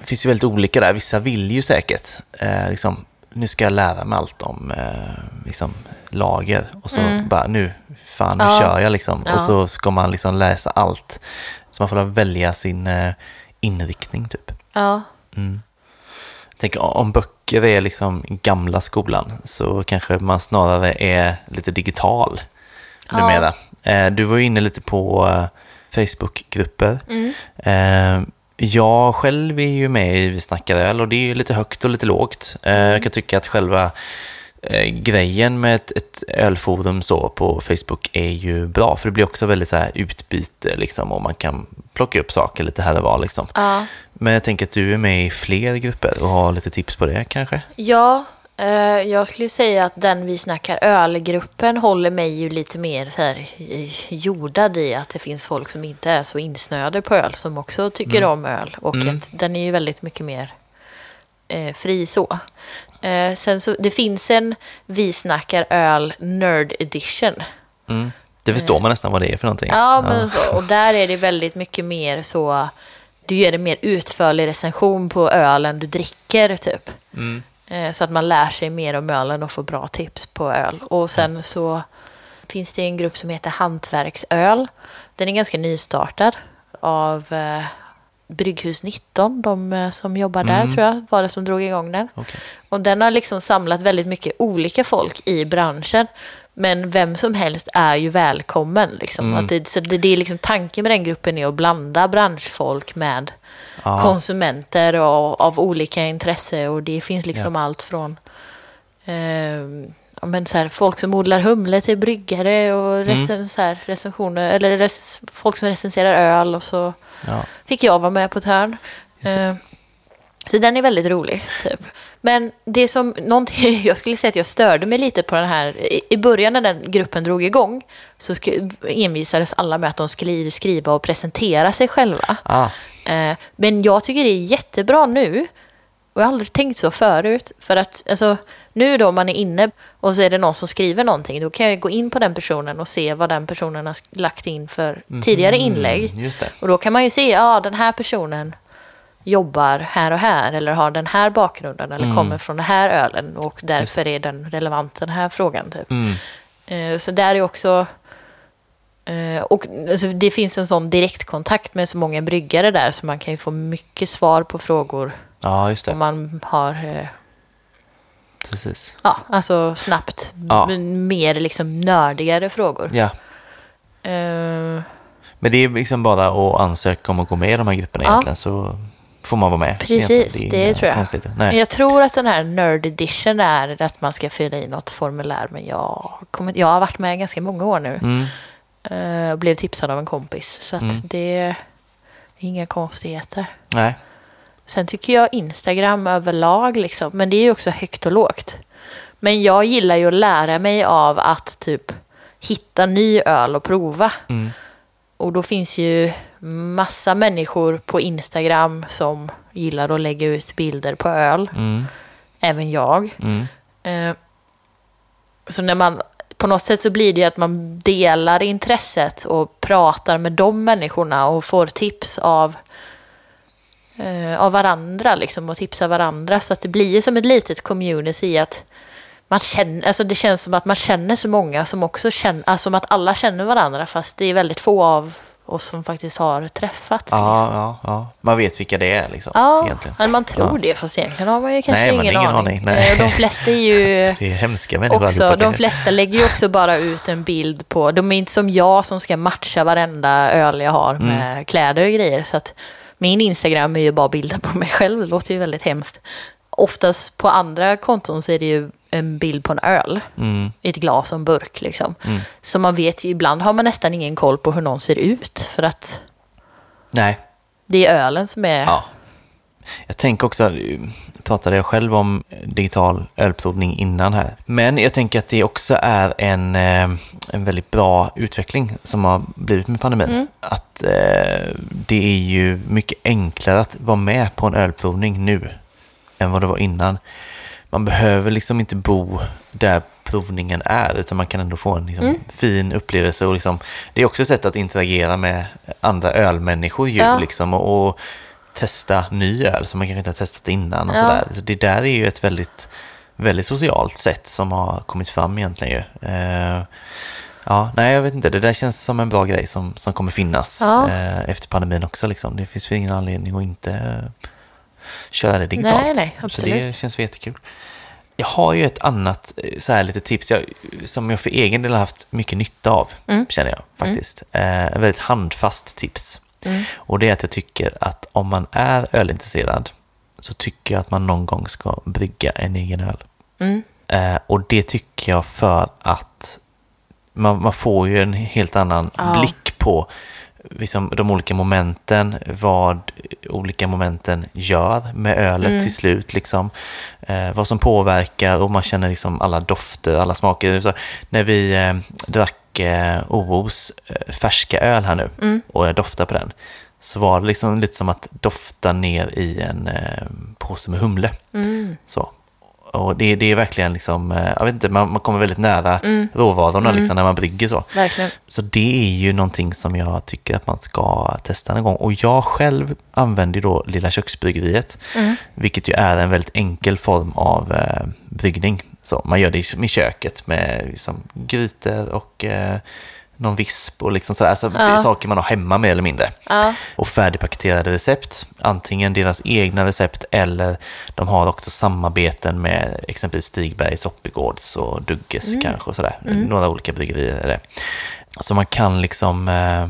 det finns ju väldigt olika där. Vissa vill ju säkert, eh, liksom, nu ska jag lära mig allt om eh, liksom, lager. Och så bara, nu, fan, nu Mm. Ja. kör jag liksom. Ja. Och så ska man liksom läsa allt. Så man får välja sin eh, inriktning typ. Ja. Jag tänker, om böcker är liksom gamla skolan så kanske man snarare är lite digital Ja. numera. Eh, Du var ju inne lite på eh, Facebookgrupper. Mm. Jag själv är ju med i Vi snackar öl och det är ju lite högt och lite lågt. Eh, Jag kan tycka att själva eh, grejen med ett, ett ölforum så på Facebook är ju bra för det blir också väldigt så här utbyte liksom och man kan plocka upp saker lite här och var liksom. Ja. Men jag tänker att du är med i fler grupper och har lite tips på det kanske? Ja, jag skulle säga att den vi snackar ölgruppen håller mig ju lite mer så här jordad i att det finns folk som inte är så insnöade på öl som också tycker om öl. Och Mm. att den är ju väldigt mycket mer eh, fri så. Eh, sen så, det finns en vi snackar öl nerd edition. Mm. Det förstår man nästan vad det är för någonting. Ja, men Så, och där är det väldigt mycket mer så, du gör en mer utförlig recension på ölen du dricker typ. Mm. Eh, Så att man lär sig mer om ölen och får bra tips på öl. Och sen så finns det en grupp som heter Hantverksöl. Den är ganska nystartad av eh, Brygghus 19, de eh, som jobbar där tror jag var det som drog igång den. Okej. Och den har liksom samlat väldigt mycket olika folk i branschen. Men vem som helst är ju välkommen. Liksom. Att det, så det, det är liksom, tanken med den gruppen är att blanda branschfolk med Ja. konsumenter och, av olika intresse. Och det finns liksom Ja. allt från eh, men så här, folk som odlar humle till bryggare och Mm. recen, så här, recensioner, eller rec, folk som recenserar öl. Och så Ja. fick jag vara med på ett hörn. Eh, så den är väldigt rolig. Typ. Men det som, någonting, [laughs] jag skulle säga att jag störde mig lite på den här, i, början när den gruppen drog igång så envisades alla med att de skulle skriva och presentera sig själva. Ah, Eh, men jag tycker det är jättebra nu. Och jag har aldrig tänkt så förut. För att alltså, nu då man är inne och så är det någon som skriver någonting. Då kan jag gå in på den personen och se vad den personen har lagt in för tidigare inlägg. mm. Och då kan man ju se, ja den här personen jobbar här och här. Eller har den här bakgrunden. Eller kommer från den här ölen. Och därför är den relevant den här frågan. Typ. Mm. Eh, Så där är också... eh, Och alltså, det finns en sån direktkontakt med så många bryggare där så man kan ju få mycket svar på frågor Ja, just om det. man har, eh, Precis. ja, alltså snabbt, Ja. mer liksom nördigare frågor. Ja. Men det är liksom bara att ansöka om att gå med i de här grupperna Ja. egentligen så får man vara med. Precis, det inga tror jag. Nej. jag tror att den här Nerd Edition är att man ska fylla i något formulär. Men jag, kommer, jag har varit med ganska många år nu. Mm. eh, och blev tipsad av en kompis. Så att Mm. det är inga konstigheter. Nej. Sen tycker jag Instagram överlag, liksom, men det är ju också högt och lågt. Men jag gillar ju att lära mig av att typ hitta ny öl och prova. Mm. Och då finns ju massa människor på Instagram som gillar att lägga ut bilder på öl. Mm. Även jag. Mm. Eh, Så när man, på något sätt så blir det att man delar intresset och pratar med de människorna och får tips av, eh, av varandra liksom och tipsar varandra. Så att det blir som ett litet community att man känner, alltså det känns som att man känner så många som också känner, alltså som att alla känner varandra fast det är väldigt få av oss som faktiskt har träffats. Ja, liksom. ja, ja. Man vet vilka det är liksom. Ja, egentligen. men man tror Ja. det, fast egentligen har man ju kanske Nej, ingen, ingen aning. aning, nej. Eh, De flesta är ju [laughs] Det är hemska människor också, de flesta lägger ju också bara ut en bild på, de är inte som jag som ska matcha varenda öl jag har med Mm. kläder och grejer. Så att min Instagram är ju bara bilder på mig själv, det låter ju väldigt hemskt. Oftast på andra konton så är det ju en bild på en öl Mm. i ett glas och en burk liksom. Så man vet ju, ibland har man nästan ingen koll på hur någon ser ut för att Nej, det är ölen som är... Ja. Jag tänker också, pratade jag själv om digital ölprovning innan här. Men jag tänker att det också är en, eh, en väldigt bra utveckling som har blivit med pandemin. Att eh, det är ju mycket enklare att vara med på en ölprovning nu än vad det var innan. Man behöver liksom inte bo där provningen är, utan man kan ändå få en liksom, fin upplevelse. Och liksom, det är också ett sätt att interagera med andra ölmänniskor ju, Ja. liksom, och, och testa ny öl som man kanske inte har testat innan. Och Ja. sådär. Så det där är ju ett väldigt, väldigt socialt sätt som har kommit fram egentligen. Ju. Eh, ja, nej, jag vet inte. Det där känns som en bra grej som, som kommer finnas Ja. eh, efter pandemin också. Liksom. Det finns ingen anledning att inte köra det digitalt. Nej, nej, Så absolut. det känns jättekul. Jag har ju ett annat eh, så här lite tips jag, som jag för egen del har haft mycket nytta av, Mm. känner jag faktiskt. Eh, ett väldigt handfast tips. Mm. Och det är att jag tycker att om man är ölintresserad så tycker jag att man någon gång ska brygga en egen öl. Mm. Eh, och det tycker jag för att man, man får ju en helt annan Ja. blick på liksom, de olika momenten, vad olika momenten gör med ölet Mm. till slut. Liksom. Eh, vad som påverkar och man känner liksom alla dofter, alla smaker. Så när vi eh, drack eh, OOs eh, färska öl här nu Mm. och jag doftade på den så var det liksom lite som att dofta ner i en eh, påse med humle. Mm. Så. Och det, det är verkligen liksom, eh, jag vet inte, man, man kommer väldigt nära Mm. råvarorna liksom, när man brygger så. Verkligen. Så det är ju någonting som jag tycker att man ska testa någon gång. Och jag själv använder då Lilla Köksbryggeriet, Mm. vilket ju är en väldigt enkel form av eh, bryggning. Så man gör det i, i köket med liksom, grytor och eh, någon visp och liksom sådär. Så det är Ja. saker man har hemma mer eller mindre Ja. och färdigpaketerade recept. Antingen deras egna recept eller de har också samarbeten med exempelvis Stigbergs, Soppigårds och Dugges Mm. kanske. Och sådär. Några olika bryggerier är det. Så man kan liksom... Eh,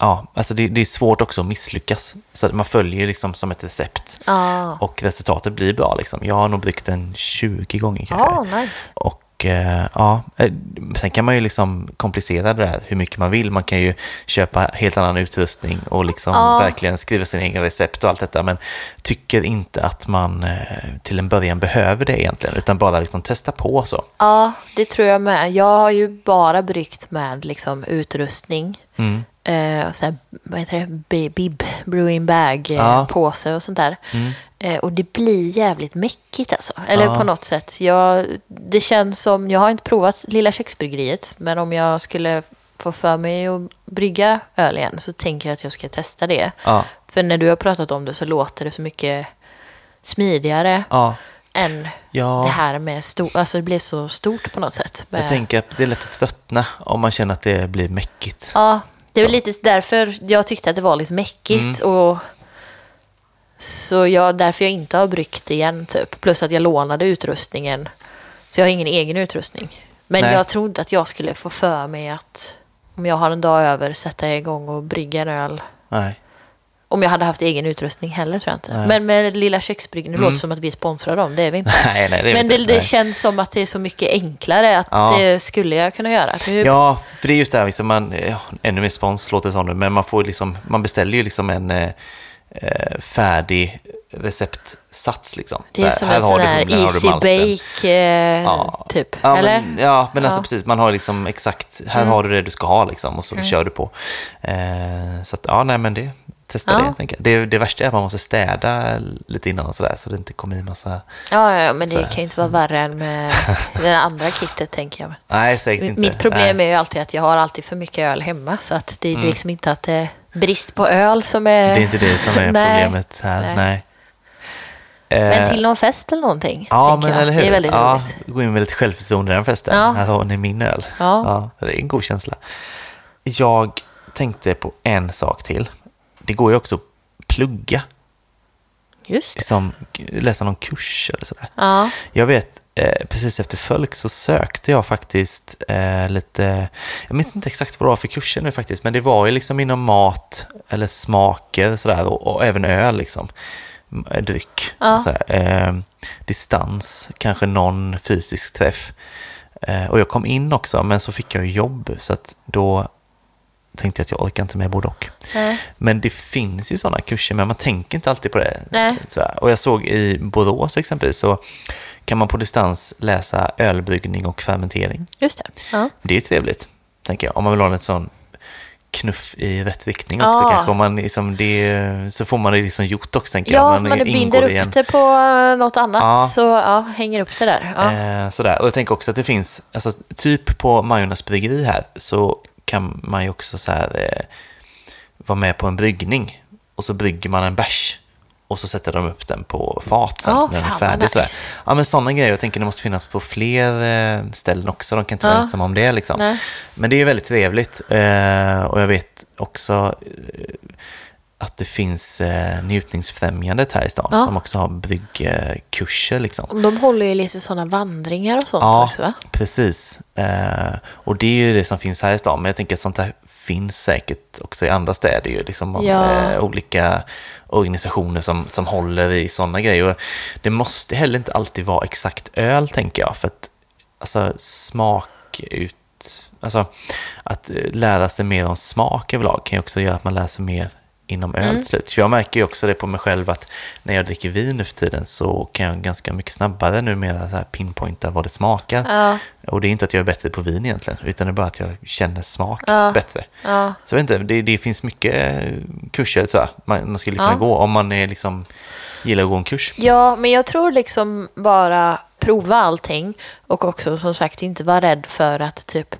ja, alltså det, det är svårt också att misslyckas. Så man följer liksom som ett recept. Ja. Och resultatet blir bra. Liksom. Jag har nog bryggt den 20 gånger kanske. Ja, nice. Och eh, ja, eh, sen kan man ju liksom komplicera det här hur mycket man vill. Man kan ju köpa helt annan utrustning och liksom Ja. verkligen skriva sina egna recept och allt detta. Men tycker inte att man eh, till en början behöver det egentligen, utan bara liksom testa på så. Ja, det tror jag med. Jag har ju bara bryggt med liksom utrustning. Mm. Eh, så här, vad heter det? Bib, brewing bag, eh, Ja. påse och sånt där. Mm. Eh, och det blir jävligt mäckigt alltså. Eller Ja. på något sätt. Jag, det känns som, jag har inte provat Lilla Köksbryggeriet, men om jag skulle få för mig att brygga öl igen så tänker jag att jag ska testa det. Ja, För när du har pratat om det så låter det så mycket smidigare än ja. det här med stort. Alltså det blev så stort på något sätt. Jag tänker att det är lätt att tröttna om man känner att det blir mäckigt. Ja, det är lite därför jag tyckte att det var lite mäckigt. Mm. Och så jag, därför jag inte har bryggt igen typ. Plus att jag lånade utrustningen. Så jag har ingen egen utrustning. Men Nej. jag tror inte att jag skulle få för mig att om jag har en dag över sätta igång och brygga en öl. Nej. Om jag hade haft egen utrustning heller tror jag inte. Nej. Men med Lilla Köksbryggen, nu Mm. låter det som att vi sponsrar dem, det är vi inte. [laughs] Nej, nej, det Men inte. det, det känns som att det är så mycket enklare att Ja. det skulle jag kunna göra. Nu, Ja, för det är just det här, liksom man, ja, ännu mer spons låter det som nu, men man, får liksom, man beställer ju liksom en eh, eh, färdig receptsats. Liksom. det är Så som här en sån här humlen, easy bake eh, Ja. typ. Ja, Eller? men, ja, men alltså Ja. precis, man har liksom exakt, här Mm. har du det du ska ha liksom och så kör du på. Eh, så att, ja, nej men det, testa Ja. det, tänker jag. det. Det värsta är att man måste städa lite innan och sådär, så det inte kommer i massa... Ja, ja, ja, men det Så. kan ju inte vara värre än med [laughs] det andra kittet tänker jag. Nej, säkert inte. Mitt problem nej. är ju alltid att jag har alltid för mycket öl hemma. Så att det är Mm. liksom inte att det är brist på öl som är... Det är inte det som är [laughs] problemet här, Nej. nej. Men Eh, till någon fest eller någonting. Ja, men jag. eller hur. Det är väldigt ja, roligt. Gå in med lite självförtroende i den festen. Ja. Här har ni min öl. Ja. det är en god känsla. Jag tänkte på en sak till. Det går ju också att plugga, Just det. som läsa någon kurs eller sådär. Ja. Jag vet, eh, precis efter Fölk så sökte jag faktiskt eh, lite, jag minns inte exakt vad det var för kurser nu faktiskt, men det var ju liksom inom mat eller smaker sådär och, och även öl liksom. Eh, Dryck. Ja. Sådär. Eh, distans, kanske någon fysisk träff. Eh, och jag kom in också, men så fick jag jobb så att då tänkte jag att jag orkar inte med både och. Nej. Men det finns ju sådana kurser, men man tänker inte alltid på det. Och jag såg i Borås exempelvis så kan man på distans läsa ölbryggning och fermentering. Just det. Ja. Det är trevligt, tänker jag. Om man vill ha en sån knuff i rätt riktning också Ja. kanske. Om man liksom det, så får man det liksom gjort också, tänker Ja, jag. men du ingår binder upp det på något annat Ja. så ja, hänger upp det där. Ja. Eh, sådär. Och jag tänker också att det finns, alltså, typ på Majornas bryggeri här så kan man ju också så här, eh, vara med på en bryggning och så brygger man en bärs och så sätter de upp den på fat sen Ja, när den är färdig. Sådär. nice. Ja, men sådana grejer. Jag tänker det måste finnas på fler eh, ställen också. De kan inte vara Ja. ensamma om det liksom. Nej. Men det är väldigt trevligt. Eh, och jag vet också eh, att det finns eh, Njutningsfrämjandet här i stan Ja. som också har bryggkurser liksom. De håller ju lite sådana vandringar och sånt Ja, också va? precis. Eh, och det är ju det som finns här i stan. Men jag tänker att sånt här finns säkert också i andra städer. Ju, liksom, Ja. eh, olika organisationer som, som håller i sådana grejer. Och det måste heller inte alltid vara exakt öl, tänker jag. För att alltså, smak ut... Alltså, att eh, lära sig mer om smak överlag kan ju också göra att man lär sig mer inom öl Mm. slut. För jag märker ju också det på mig själv att när jag dricker vin nu för tiden så kan jag ganska mycket snabbare numera så här pinpointa vad det smakar. Ja. Och det är inte att jag är bättre på vin egentligen, utan det är bara att jag känner smak Ja. bättre. Ja. Så jag vet inte, det, det finns mycket eh, kurser tror jag man, man skulle kunna gå om man är liksom, gillar att gå en kurs. ja, men jag tror liksom bara prova allting och också som sagt inte vara rädd för att typ,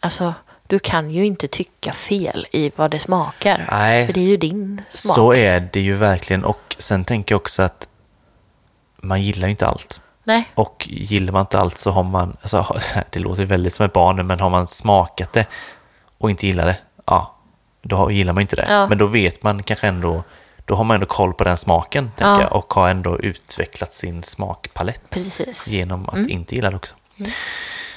alltså du kan ju inte tycka fel i vad det smakar. Nej. För det är ju din smak. Så är det ju verkligen. Och sen tänker jag också att man gillar ju inte allt. Nej. Och gillar man inte allt så har man, alltså, [laughs] det låter väldigt som ett barn men har man smakat det och inte gillar det, ja, då gillar man inte det. Ja. Men då vet man kanske ändå, då har man ändå koll på den smaken, tänker Ja. jag, och har ändå utvecklat sin smakpalett Precis. genom att inte gilla det också.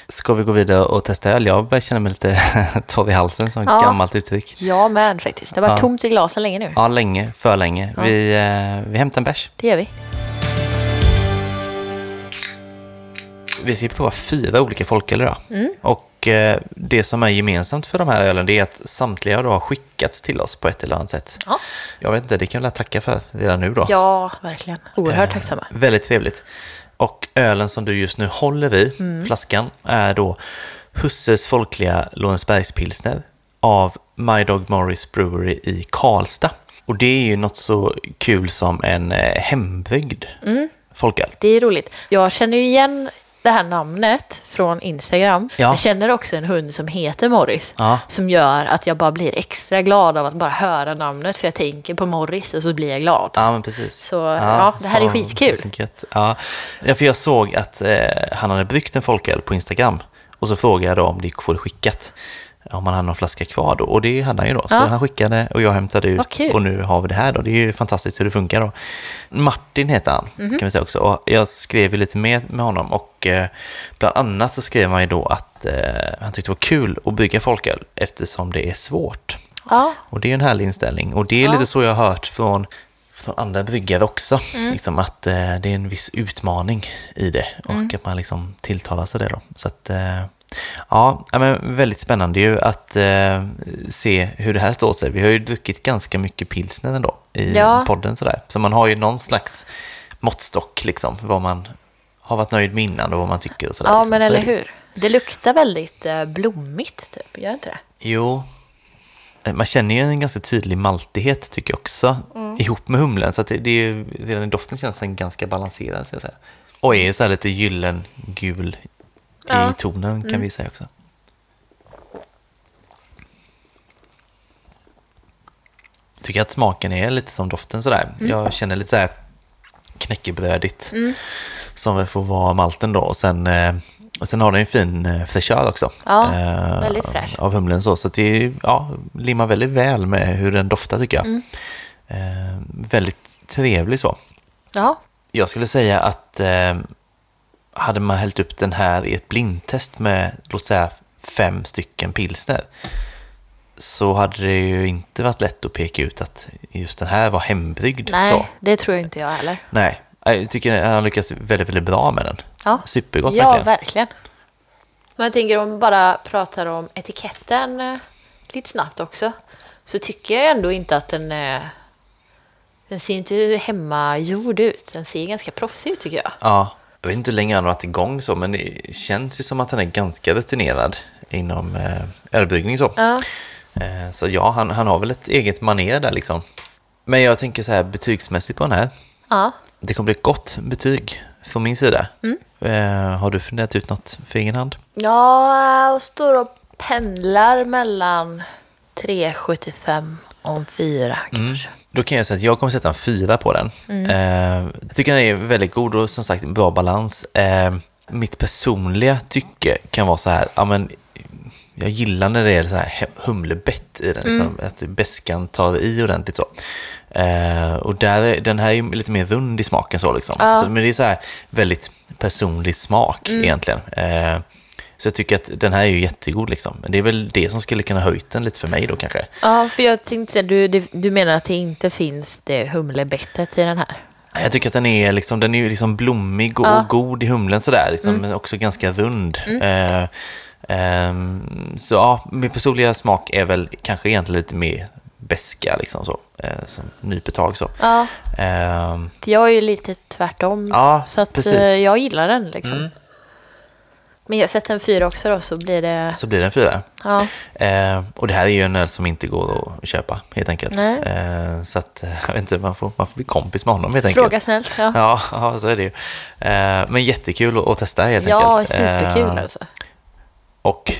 Ska vi gå vidare och testa öl? Jag börjar känna mig lite [laughs] torr i halsen, som Ja. gammalt uttryck. Ja, men faktiskt. Det har varit Ja. tomt i glasen länge nu. Ja, länge, för länge. Vi, eh, vi hämtar en bärs. Det gör vi. Vi ska prova fyra olika folköl idag. Mm. Och eh, det som är gemensamt för de här ölen det är att samtliga då har skickats till oss på ett eller annat sätt. Ja. Jag vet inte, det kan jag tacka för redan nu då. Ja, verkligen. Oerhört Eh, tacksamma. Väldigt trevligt. Och ölen som du just nu håller i, Mm. flaskan, är då Husses folkliga Lorensbergspilsner av My Dog Morris Brewery i Karlstad. Och det är ju något så kul som en eh, hembryggd Mm. folköl. Det är roligt. Jag känner ju igen det här namnet från Instagram. Ja. Jag känner också en hund som heter Morris. Ja. Som gör att jag bara blir extra glad av att bara höra namnet. För jag tänker på Morris och så blir jag glad. Ja, men precis. Så, ja, det här är skitkul. Ja. ja, för jag såg att eh, han hade bryggt en folköl på Instagram. Och så frågade jag då om det gick att få det skickat. Om han hade någon flaska kvar då. Och det hade han ju då. Så Ja. han skickade och jag hämtade ut. kul. Och nu har vi det här då. Det är ju fantastiskt hur det funkar då. Martin heter han, Mhm. kan vi säga också. Och jag skrev ju lite mer med honom. Och eh, bland annat så skrev han ju då att eh, han tyckte det var kul att bygga folköl eftersom det är svårt. Ja, Och det är en härlig inställning. Och det är Ja. lite så jag har hört från, från andra bryggare också. Mm. Liksom att eh, det är en viss utmaning i det och Mm. att man liksom tilltalar sig det då. Så att, eh, ja, men väldigt spännande ju att eh, se hur det här står sig. Vi har ju druckit ganska mycket pilsner ändå i Ja. podden sådär. Så man har ju någon slags måttstock liksom, vad man har varit nöjd med innan och vad man tycker och sådär. ja liksom. men eller ju. hur. Det luktar väldigt eh, blommigt, typ. Gör inte det? Jo. Eh, Man känner ju en ganska tydlig maltighet tycker jag också. Mm. Ihop med humlen. Så att det, det är ju, redan i doften känns den ganska balanserad. Så jag säga. Och är så här lite gyllengul Ja. Mm. tonen kan vi säga också. Tycker att smaken är lite som doften sådär. Mm. Jag känner lite så här knäckebrödigt. Som väl får vara malten då. Och sen eh, Och sen har den en fin eh, fräschör också. Ja, eh, väldigt fräsch. Av humlen så. Så det ja, limmar väldigt väl med hur den doftar tycker jag. Mm. Eh, väldigt trevlig så. Ja, Jag skulle säga att eh, hade man hällt upp den här i ett blindtest med, låt säga, fem stycken pilsner så hade det ju inte varit lätt att peka ut att just den här var hembryggd. nej, Så. det tror inte jag heller. Nej, jag tycker han har lyckats väldigt, väldigt bra med den. Ja, Supergott ja verkligen. verkligen. Men jag tänker om vi bara pratar om etiketten eh, lite snabbt också. Så tycker jag ändå inte att den är... Den ser inte hemmagjord ut. Den ser ganska proffsig ut tycker jag. Ja, jag vet inte hur länge han har varit igång så, men det känns ju som att han är ganska rutinerad inom eh, ölbryggning så. Ja. Eh, så ja, han, han har väl ett eget manér där liksom. Men jag tänker så här betygsmässigt på den här. Ja. Det kommer bli ett gott betyg från min sida. Mm. Eh, har du funderat ut något för egen hand? Ja, och står och pendlar mellan 3,75 och 4 kanske. Då kan jag säga att jag kommer sätta en fyra på den. Mm. Eh, jag tycker den är väldigt god och som sagt bra balans. Eh, mitt personliga tycke kan vara så här, ja men jag gillar när det är så här humlebett i den, liksom, Mm. att beskan tar i ordentligt så. Eh, och där är, den här är lite mer rund i smaken så liksom. Ja. Mm. Så, men det är så här väldigt personlig smak egentligen. Eh, så jag tycker att den här är ju jättegod liksom. Men det är väl det som skulle kunna höjt den lite för mig då kanske. Ja, för jag tänkte du, du, du menar att det inte finns det humlebettet i den här? Jag tycker att den är, liksom, den är liksom blommig och, Ja. och god i humlen sådär, liksom, men också ganska rund. Eh, ehm, så ja, min personliga smak är väl kanske egentligen lite mer beska liksom så, eh, som nyper tag så. Ja, Ehm, för jag är ju lite tvärtom. Ja, så att precis. Mm. eh, jag gillar den liksom. Men jag sätter en fyra också då så blir det... så blir det en fyra. Ja, Eh, och det här är ju en öl som inte går att köpa helt enkelt. Eh, så att, eh, jag vet inte, man får, man får bli kompis med honom helt enkelt. fråga snällt. Ja, Ja, [laughs] ja, så är det ju. Eh, men jättekul att, att testa helt ja enkelt. superkul Eh, alltså. och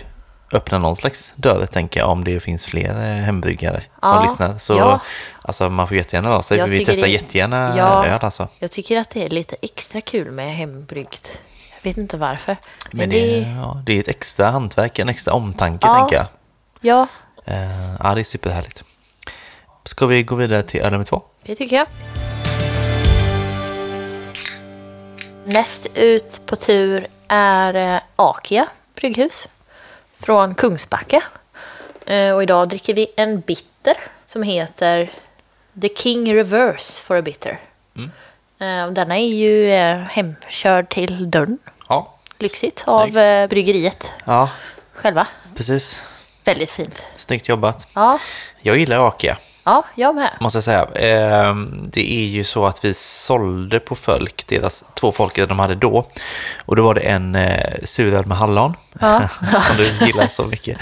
öppna någon slags dörr, tänker jag, om det finns fler eh, hembryggare som Ja, lyssnar. Så ja. alltså, man får jättegärna vara sig, för vi testar det- jättegärna Ja. öl alltså. Jag tycker att det är lite extra kul med hembryggt. Vet inte varför. Men, Men det... det, ja, det är ett extra hantverk, en extra omtanke, Ja. tänker jag. Ja, Eh, ja, det är superhärligt. Ska vi gå vidare till öl nummer två? det tycker jag. Näst ut på tur är eh, Akia brygghus från Kungsbacka. Eh, Och idag dricker vi en bitter som heter The King Reverse for a Bitter. Och Denna är ju hemkörd till dörren. Lyxigt, av Snyggt. eh, bryggeriet Ja, själva. precis. Väldigt fint. Snyggt jobbat. Ja, Jag gillar Akia. ja jag med. måste jag säga. Ehm, Det är ju så att vi sålde på Folk, deras två folköl de hade då. Och då var det en eh, suröl med hallon, Ja. [laughs] som du gillar så mycket.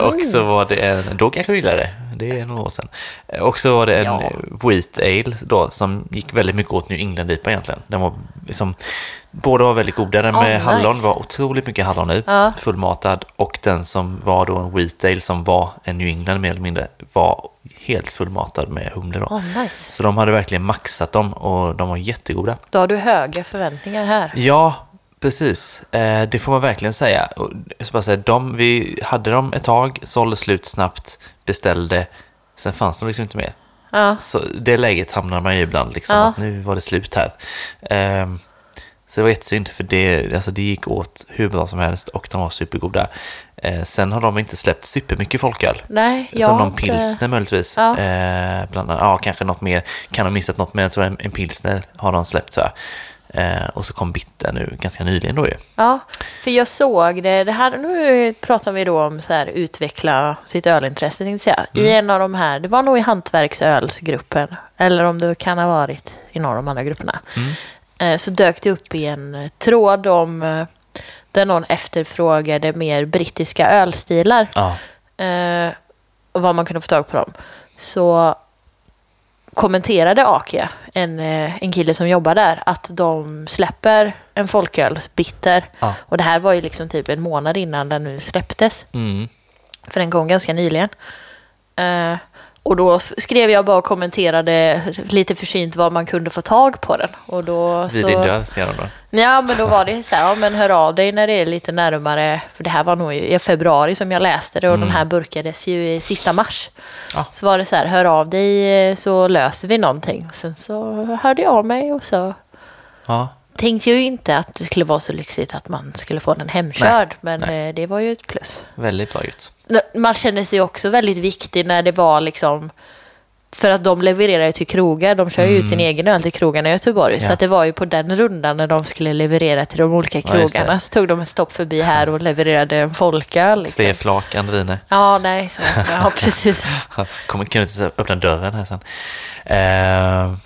Och så var det en, då kanske du gillade det, det är några år sedan. Eh, Och så var det en Ja. Wheat Ale då, som gick väldigt mycket åt New England-IPA egentligen. Den var liksom, båda var väldigt goda. Den Oh, med hallon nice. var otroligt mycket hallon i, Ja. fullmatad. Och den som var då en Wheat Ale som var en New England mer eller mindre, var helt fullmatad med humle då. Oh, nice. Så de hade verkligen maxat dem och de var jättegoda. Då har du höga förväntningar här. Ja, precis. Eh, det får man verkligen säga. Jag ska bara säga de, vi hade dem ett tag, sålde slut snabbt, beställde, sen fanns de liksom inte mer. Ja, Så det läget hamnar man i ibland, liksom, Ja. att nu var det slut här. Ehm, så det var jättesynd, för det, alltså det gick åt hur bra som helst och de var supergoda. Eh, sen har de inte släppt supermycket folköl. nej, jag Som någon inte- pilsner möjligtvis. Ja. Eh, bland annat, ja, kanske något mer. Kan ha missat något mer. Jag tror en, en pilsner har de släppt så här. Eh, och så kom bitter nu ganska nyligen då ju. Ja, för jag såg det. det här, nu pratar vi då om så här, utveckla sitt ölintresse. tänkte jag säga. I Mm. en av de här, det var nog i hantverksölsgruppen. Eller om det kan ha varit i någon av de andra grupperna. Mm. Eh, så dök det upp i en tråd om eh, där någon efterfrågade mer brittiska ölstilar. Ja, eh, och vad man kunde få tag på dem. Så kommenterade Akia, en, eh, en kille som jobbar där, att de släpper en folköl, bitter. Ja. Och det här var ju liksom typ en månad innan den nu släpptes. mm. För den kom ganska nyligen. Eh, Och då skrev jag bara och kommenterade lite försynt vad man kunde få tag på den. Och då Vid så... din död ser de då. Ja, men då var det så här, ja, men hör av dig när det är lite närmare. För det här var nog i februari som jag läste det och den här burkades ju i sista mars. Ja. Så var det så här, hör av dig eh, så löser vi någonting. Och sen så hörde jag av mig och så Ja, tänkte jag ju inte att det skulle vara så lyxigt att man skulle få den hemkörd. men eh, det var ju ett plus. väldigt bra gjort. Man känner sig också väldigt viktig när det var liksom för att de levererar ju till krogar, de kör ju ut sin egen öl till krogarna i Göteborg. Mm. Ja. Så att det var ju på den rundan när de skulle leverera till de olika Ja, krogarna. Så tog de ett stopp förbi här och levererade en folköl. Liksom. Tre flak Andrine. Ja, nej, så, ja [laughs] precis. [laughs] Kommer, kan du inte öppna dörren här sen? Eh,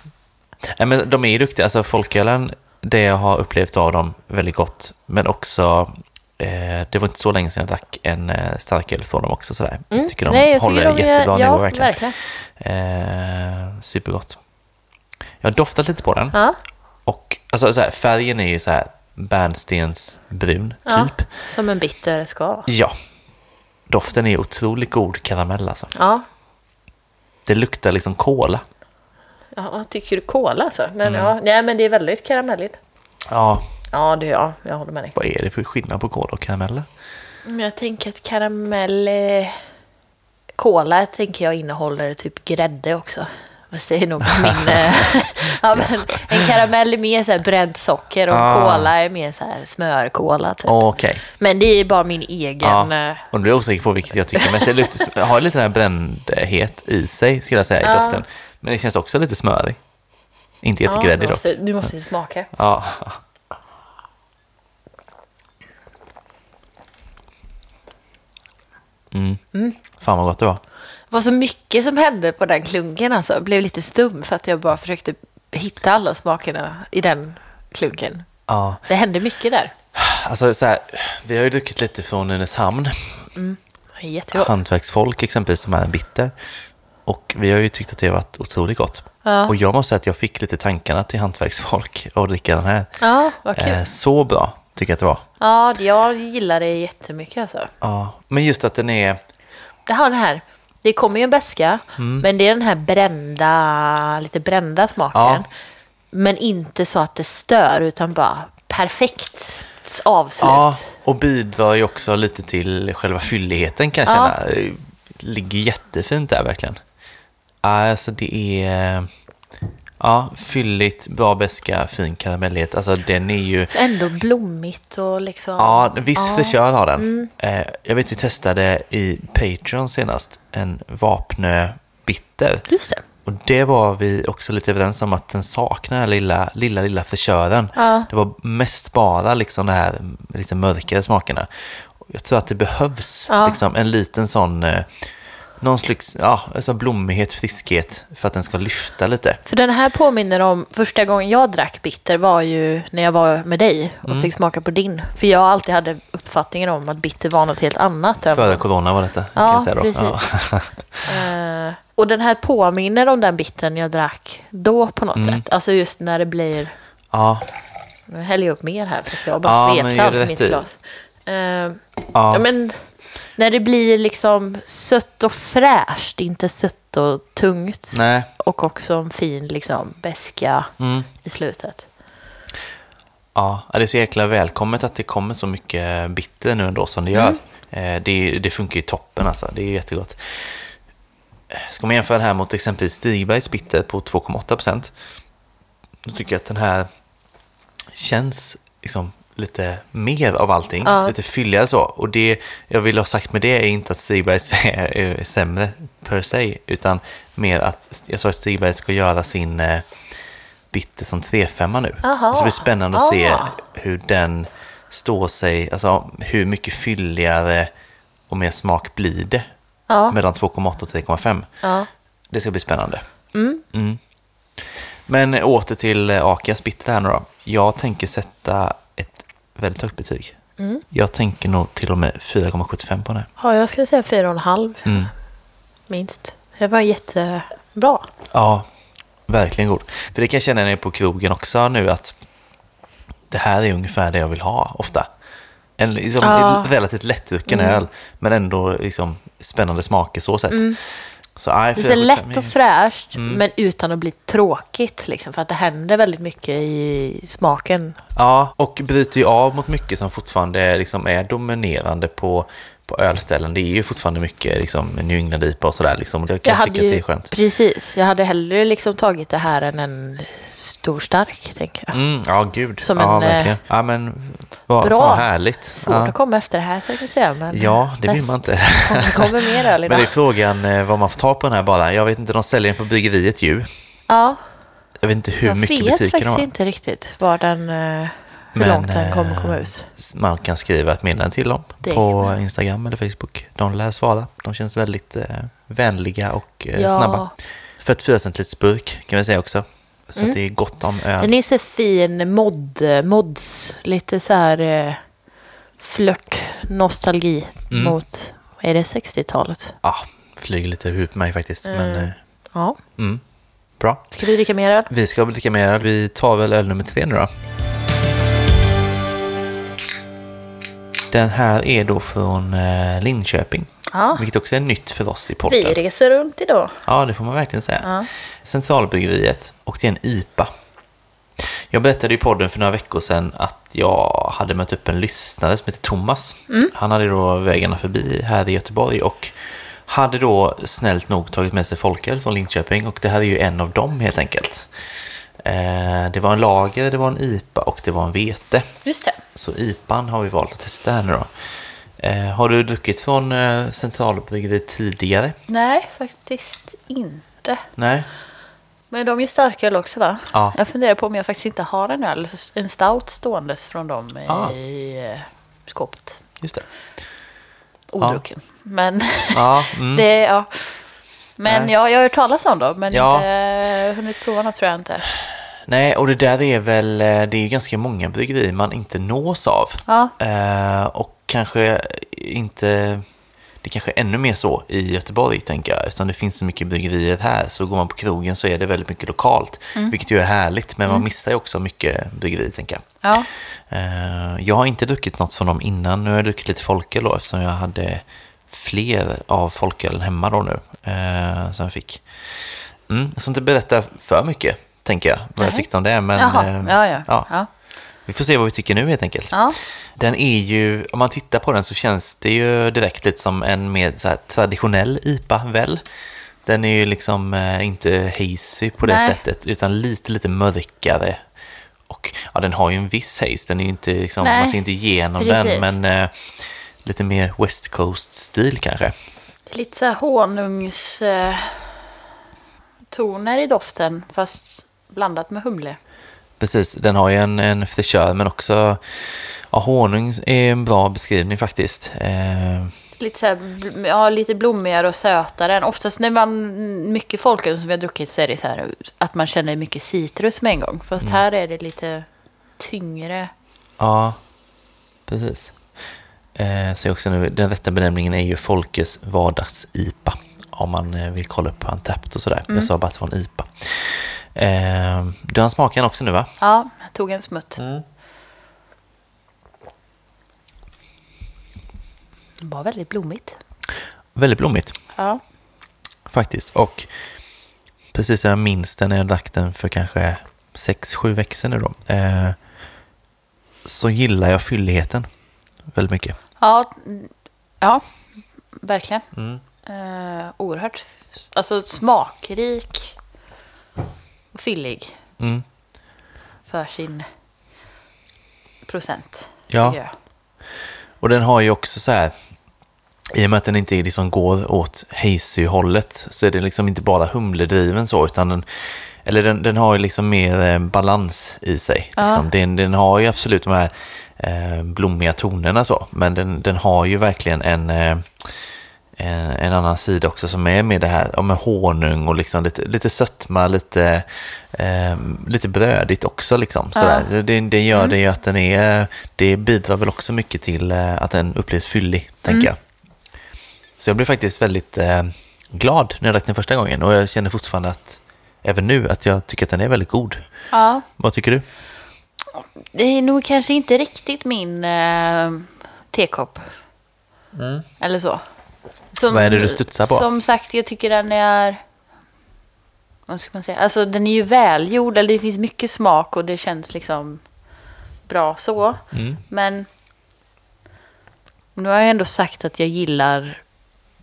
nej, men de är ju duktiga. Alltså folkölen, det jag har upplevt av dem, väldigt gott. Men också, eh, det var inte så länge sedan jag drack en eh, starköl från dem också. Sådär. Jag tycker de Mm. Nej, jag håller tycker de gör- jättebra ja, nivå verkligen. verkligen. Eh, supergott. Jag har doftat lite på den. Ja, Och alltså, så här, färgen är ju så här bärnstensbrun, ja, typ. som en bitter ska. Ja. Doften är otroligt god karamell alltså. Ja, Det luktar liksom kola. Ja tycker du kola alltså? Men, Mm. ja, nej, men det är väldigt karamelligt. Ja, Ja, det, ja, jag håller med dig. vad är det för skillnad på kola och karameller? Men jag tänker att karamell... Eh, kola tänker jag innehåller typ grädde också. Det är nog [laughs] min... Eh, ja, men en karamell är mer så här bränt socker och Ah. kola är mer så här smörkola. Typ. Okej. Men det är bara min egen... Ja. eh, Och nu är jag osäker på vilket jag tycker mest. Det har lite den här brändhet i sig, skulle jag säga, i Ja. doften. Men det känns också lite smörig. Inte ja, jättegräddig nu, dock. nu måste vi smaka. Ja. Mm. Fan vad gott det var. Det var så mycket som hände på den klunken alltså. Jag blev lite stum för att jag bara försökte hitta alla smakerna i den klunken. Ja. Det hände mycket där. Alltså så här, vi har ju druckit lite från Nynäshamn. Jättegott. Hantverksfolk exempelvis som är bitter. Och vi har ju tyckt att det har varit otroligt gott. Ja. Och jag måste säga att jag fick lite tankarna till hantverksfolk [laughs] och dricka den här. Ja, vad kul. Eh, så bra tycker jag att det var. Ja, jag gillar det jättemycket alltså. Ja, men just att den är... Det har den här, det kommer ju en beska, Mm. men det är den här brända, lite brända smaken. Ja. Men inte så att det stör, utan bara perfekt avslut. Ja, och bidrar ju också lite till själva fylligheten kan jag Ja. känna. Eh, Ligger jättefint där verkligen. Ja, Alltså det är... Ja, fylligt, bra beska, fin karamellighet. Alltså den är ju... Så ändå blommigt och liksom... Ja, viss Ja. Mm. fräschör har den. Eh, jag vet vi testade i Patreon senast en Vapnö Bitter. Just det. Och det var vi också lite överens om att den saknar den lilla, lilla, lilla fräschören. Ja. Det var mest bara liksom det här lite mörkare smakerna. Jag tror att det behövs Ja. liksom en liten sån, eh, någon slags ja, alltså blommighet, friskhet för att den ska lyfta lite. För den här påminner om, första gången jag drack bitter var ju när jag var med dig och Mm. fick smaka på din. För jag alltid hade uppfattningen om att bitter var något helt annat. Före corona var detta, kan Ja, jag säga då. precis. [laughs] Eh, och den här påminner om den bitten jag drack då på något Mm. sätt. Alltså just när det blir, ja, nu häller jag upp mer här för att jag bara Ja, gör allt mitt glas. Eh, ja. ja, men när det blir liksom sött och fräscht, inte sött och tungt. Nej, Och också en fin liksom beska mm. i slutet. Ja, det är så jäkla välkommet att det kommer så mycket bitter nu ändå som det gör. Eh, Det, det funkar ju toppen alltså, det är jättegott. Eh, Ska man jämföra det här mot exempelvis Stigbergs bitter på 2,8% då tycker jag att den här känns liksom lite mer av allting, Ja. lite fylligare så. Och det jag vill ha sagt med det är inte att Stigbergs [laughs] är, sämre per se, utan mer att jag sa att Stigberg ska göra sin eh, bitter som 3,5 nu. Aha. Så det blir spännande att se hur den står sig, alltså hur mycket fylligare och mer smak blir det Ja, mellan 2,8 och 3,5. ja. Det ska bli spännande. Mm. Men åter till eh, Akias bitter här nu då. Jag tänker sätta väldigt högt betyg. Mm. Jag tänker nog till och med 4,75 på här. ja jag skulle säga fyra och en halv Mm. minst. Det var jättebra. Ja, verkligen god. För det kan jag känna när jag är på krogen också nu att det här är ungefär det jag vill ha ofta. En liksom Ja. relativt lättdrucken öl, men ändå liksom spännande smaker så sett. Så, nej, Det är lätt och fräscht, Mm. men utan att bli tråkigt. Liksom, för att det händer väldigt mycket i smaken. Ja, och bryter ju av mot mycket som fortfarande är, liksom, är dominerande på, på ölställen. Det är ju fortfarande mycket liksom, New England-IPA och sådär. Liksom. Jag kan tycka att det är skönt. Precis, jag hade hellre liksom tagit det här än en stor stark, tänker jag. Mm, ja, gud. Som ja, en, eh, verkligen. Ja, men vad bra. vad härligt. Svårt ja. att komma efter det här, så jag säga. Men Ja, det vill man inte. Kommer mer öl [laughs] Men idag. det är frågan eh, vad man får ta på den här bara. Jag vet inte, de säljer den på bryggeriet ju. Ja, Jag vet inte hur jag mycket vet butiker de faktiskt har. inte riktigt var den, eh, hur Men, långt den kommer eh, komma ut. Man kan skriva ett meddelande till dem Det på. Instagram eller Facebook. De lär svara. De känns väldigt eh, vänliga och eh, Ja. snabba. 44 centiliters burk kan vi säga också. Så Mm. att det är gott om öl. Den är så fin mod, mods, lite så här eh, flört, nostalgi Mm. mot, är det 60-talet? Ja, flyger lite på mig faktiskt. Men eh, Ja, mm, bra. ska du dricka mer öl? Vi ska dricka mer öl. Vi tar väl öl nummer tre nu då. Den här är då från eh, Linköping. Ja, Vilket också är nytt för oss i vi podden. reser runt idag. Ja, det får man verkligen säga. Ja. Centralbryggeriet och det är en IPA. Jag berättade i podden för några veckor sedan att jag hade mött upp en lyssnare som heter Thomas. Han hade då vägarna förbi här i Göteborg och hade då snällt nog tagit med sig folköl från Linköping och det här är ju en av dem helt enkelt. Eh, Det var en lager, det var en IPA och det var en vete. Just det. Så IPAn har vi valt att testa här nu då. Eh, Har du druckit från eh, Centralbryggeriet tidigare? Nej, faktiskt inte. Nej? Men de är starköl också va? Ja. Jag funderar på om jag faktiskt inte har en öl, en stout ståendes från dem i, Ah. i eh, skåpet. Just det. Odrucken. Men Ja, [laughs] mm. det, ja. Men Nej. ja, jag har hört talas om dem, men Ja. inte eh, hunnit prova något tror jag inte. Nej, och det där är väl, eh, det är ganska många bryggerier man inte nås av. Ja. Eh, och kanske inte, det kanske är ännu mer så i Göteborg tänker jag. Eftersom det finns så mycket bryggerier här så går man på krogen så är det väldigt mycket lokalt. Vilket ju är härligt, men man missar ju också mycket bryggerier tänker jag. Ja. Eh, jag har inte druckit något från dem innan. Nu har jag druckit lite folköl då eftersom jag hade fler av folkölen hemma då nu. Eh, som jag fick. Mm, jag ska inte berätta för mycket, tänker jag, vad jag tyckte om det. Men eh, ja, ja. ja, ja. vi får se vad vi tycker nu helt enkelt. ja. Den är ju, om man tittar på den så känns det ju direkt lite som en mer så traditionell IPA väl. Den är ju liksom eh, inte hazy på det Nej. sättet, utan lite, lite mörkare. Och ja, den har ju en viss haze, den är ju inte liksom, man ser inte igenom precis. den, men eh, lite mer West Coast-stil kanske. Lite så här honungs eh, toner i doften, fast blandat med humle. Precis, den har ju en, en fräschör, men också ja, honung är en bra beskrivning faktiskt. Eh, Lite, så här, ja, lite blommigare och sötare. än- Oftast när man, mycket folköl som vi har druckit så är det så här att man känner mycket citrus med en gång. Fast Mm. här är det lite tyngre. Ja, precis. Eh, så också nu, den rätta benämningen är ju Folkes vardags-IPA. Om man eh, vill kolla upp på Antapt och sådär. Jag sa bara att det var en IPA. Eh, du har smaken också nu va? Ja, jag tog en smutt. Det var väldigt blommigt. Väldigt blommigt Ja. faktiskt. Och precis som jag minns den när jag drack den för kanske 6-7 veckor sedan nu då. Eh, så gillar jag fylligheten väldigt mycket. Ja, ja verkligen. Mm. Eh, oerhört. Alltså smakrik och fyllig Mm. för sin procent. Ja. Och den har ju också så här, i och med att den inte liksom går åt hazy-hållet så är den liksom inte bara humledriven så, utan den, eller den, den har ju liksom mer eh, balans i sig. Ja. Liksom. Den, den har ju absolut de här eh, blommiga tonerna så, men den, den har ju verkligen en, eh, en, en annan sida också som är med det här ja, med honung och liksom lite, lite sötma, lite, eh, lite brödigt också. Liksom, sådär. Det, det gör det ju att den är, det bidrar väl också mycket till att den upplevs fyllig, tänker jag. Så jag blev faktiskt väldigt eh, glad när jag drack den första gången och jag känner fortfarande att, även nu, att jag tycker att den är väldigt god. Ja, Vad tycker du? Det är nog kanske inte riktigt min eh, tekopp. Mm. Eller så. som, Vad är det du studsar på? Som sagt, jag tycker den är... Vad ska man säga? Alltså den är ju välgjord, eller det finns mycket smak och det känns liksom bra så. Mm. Men nu har jag ändå sagt att jag gillar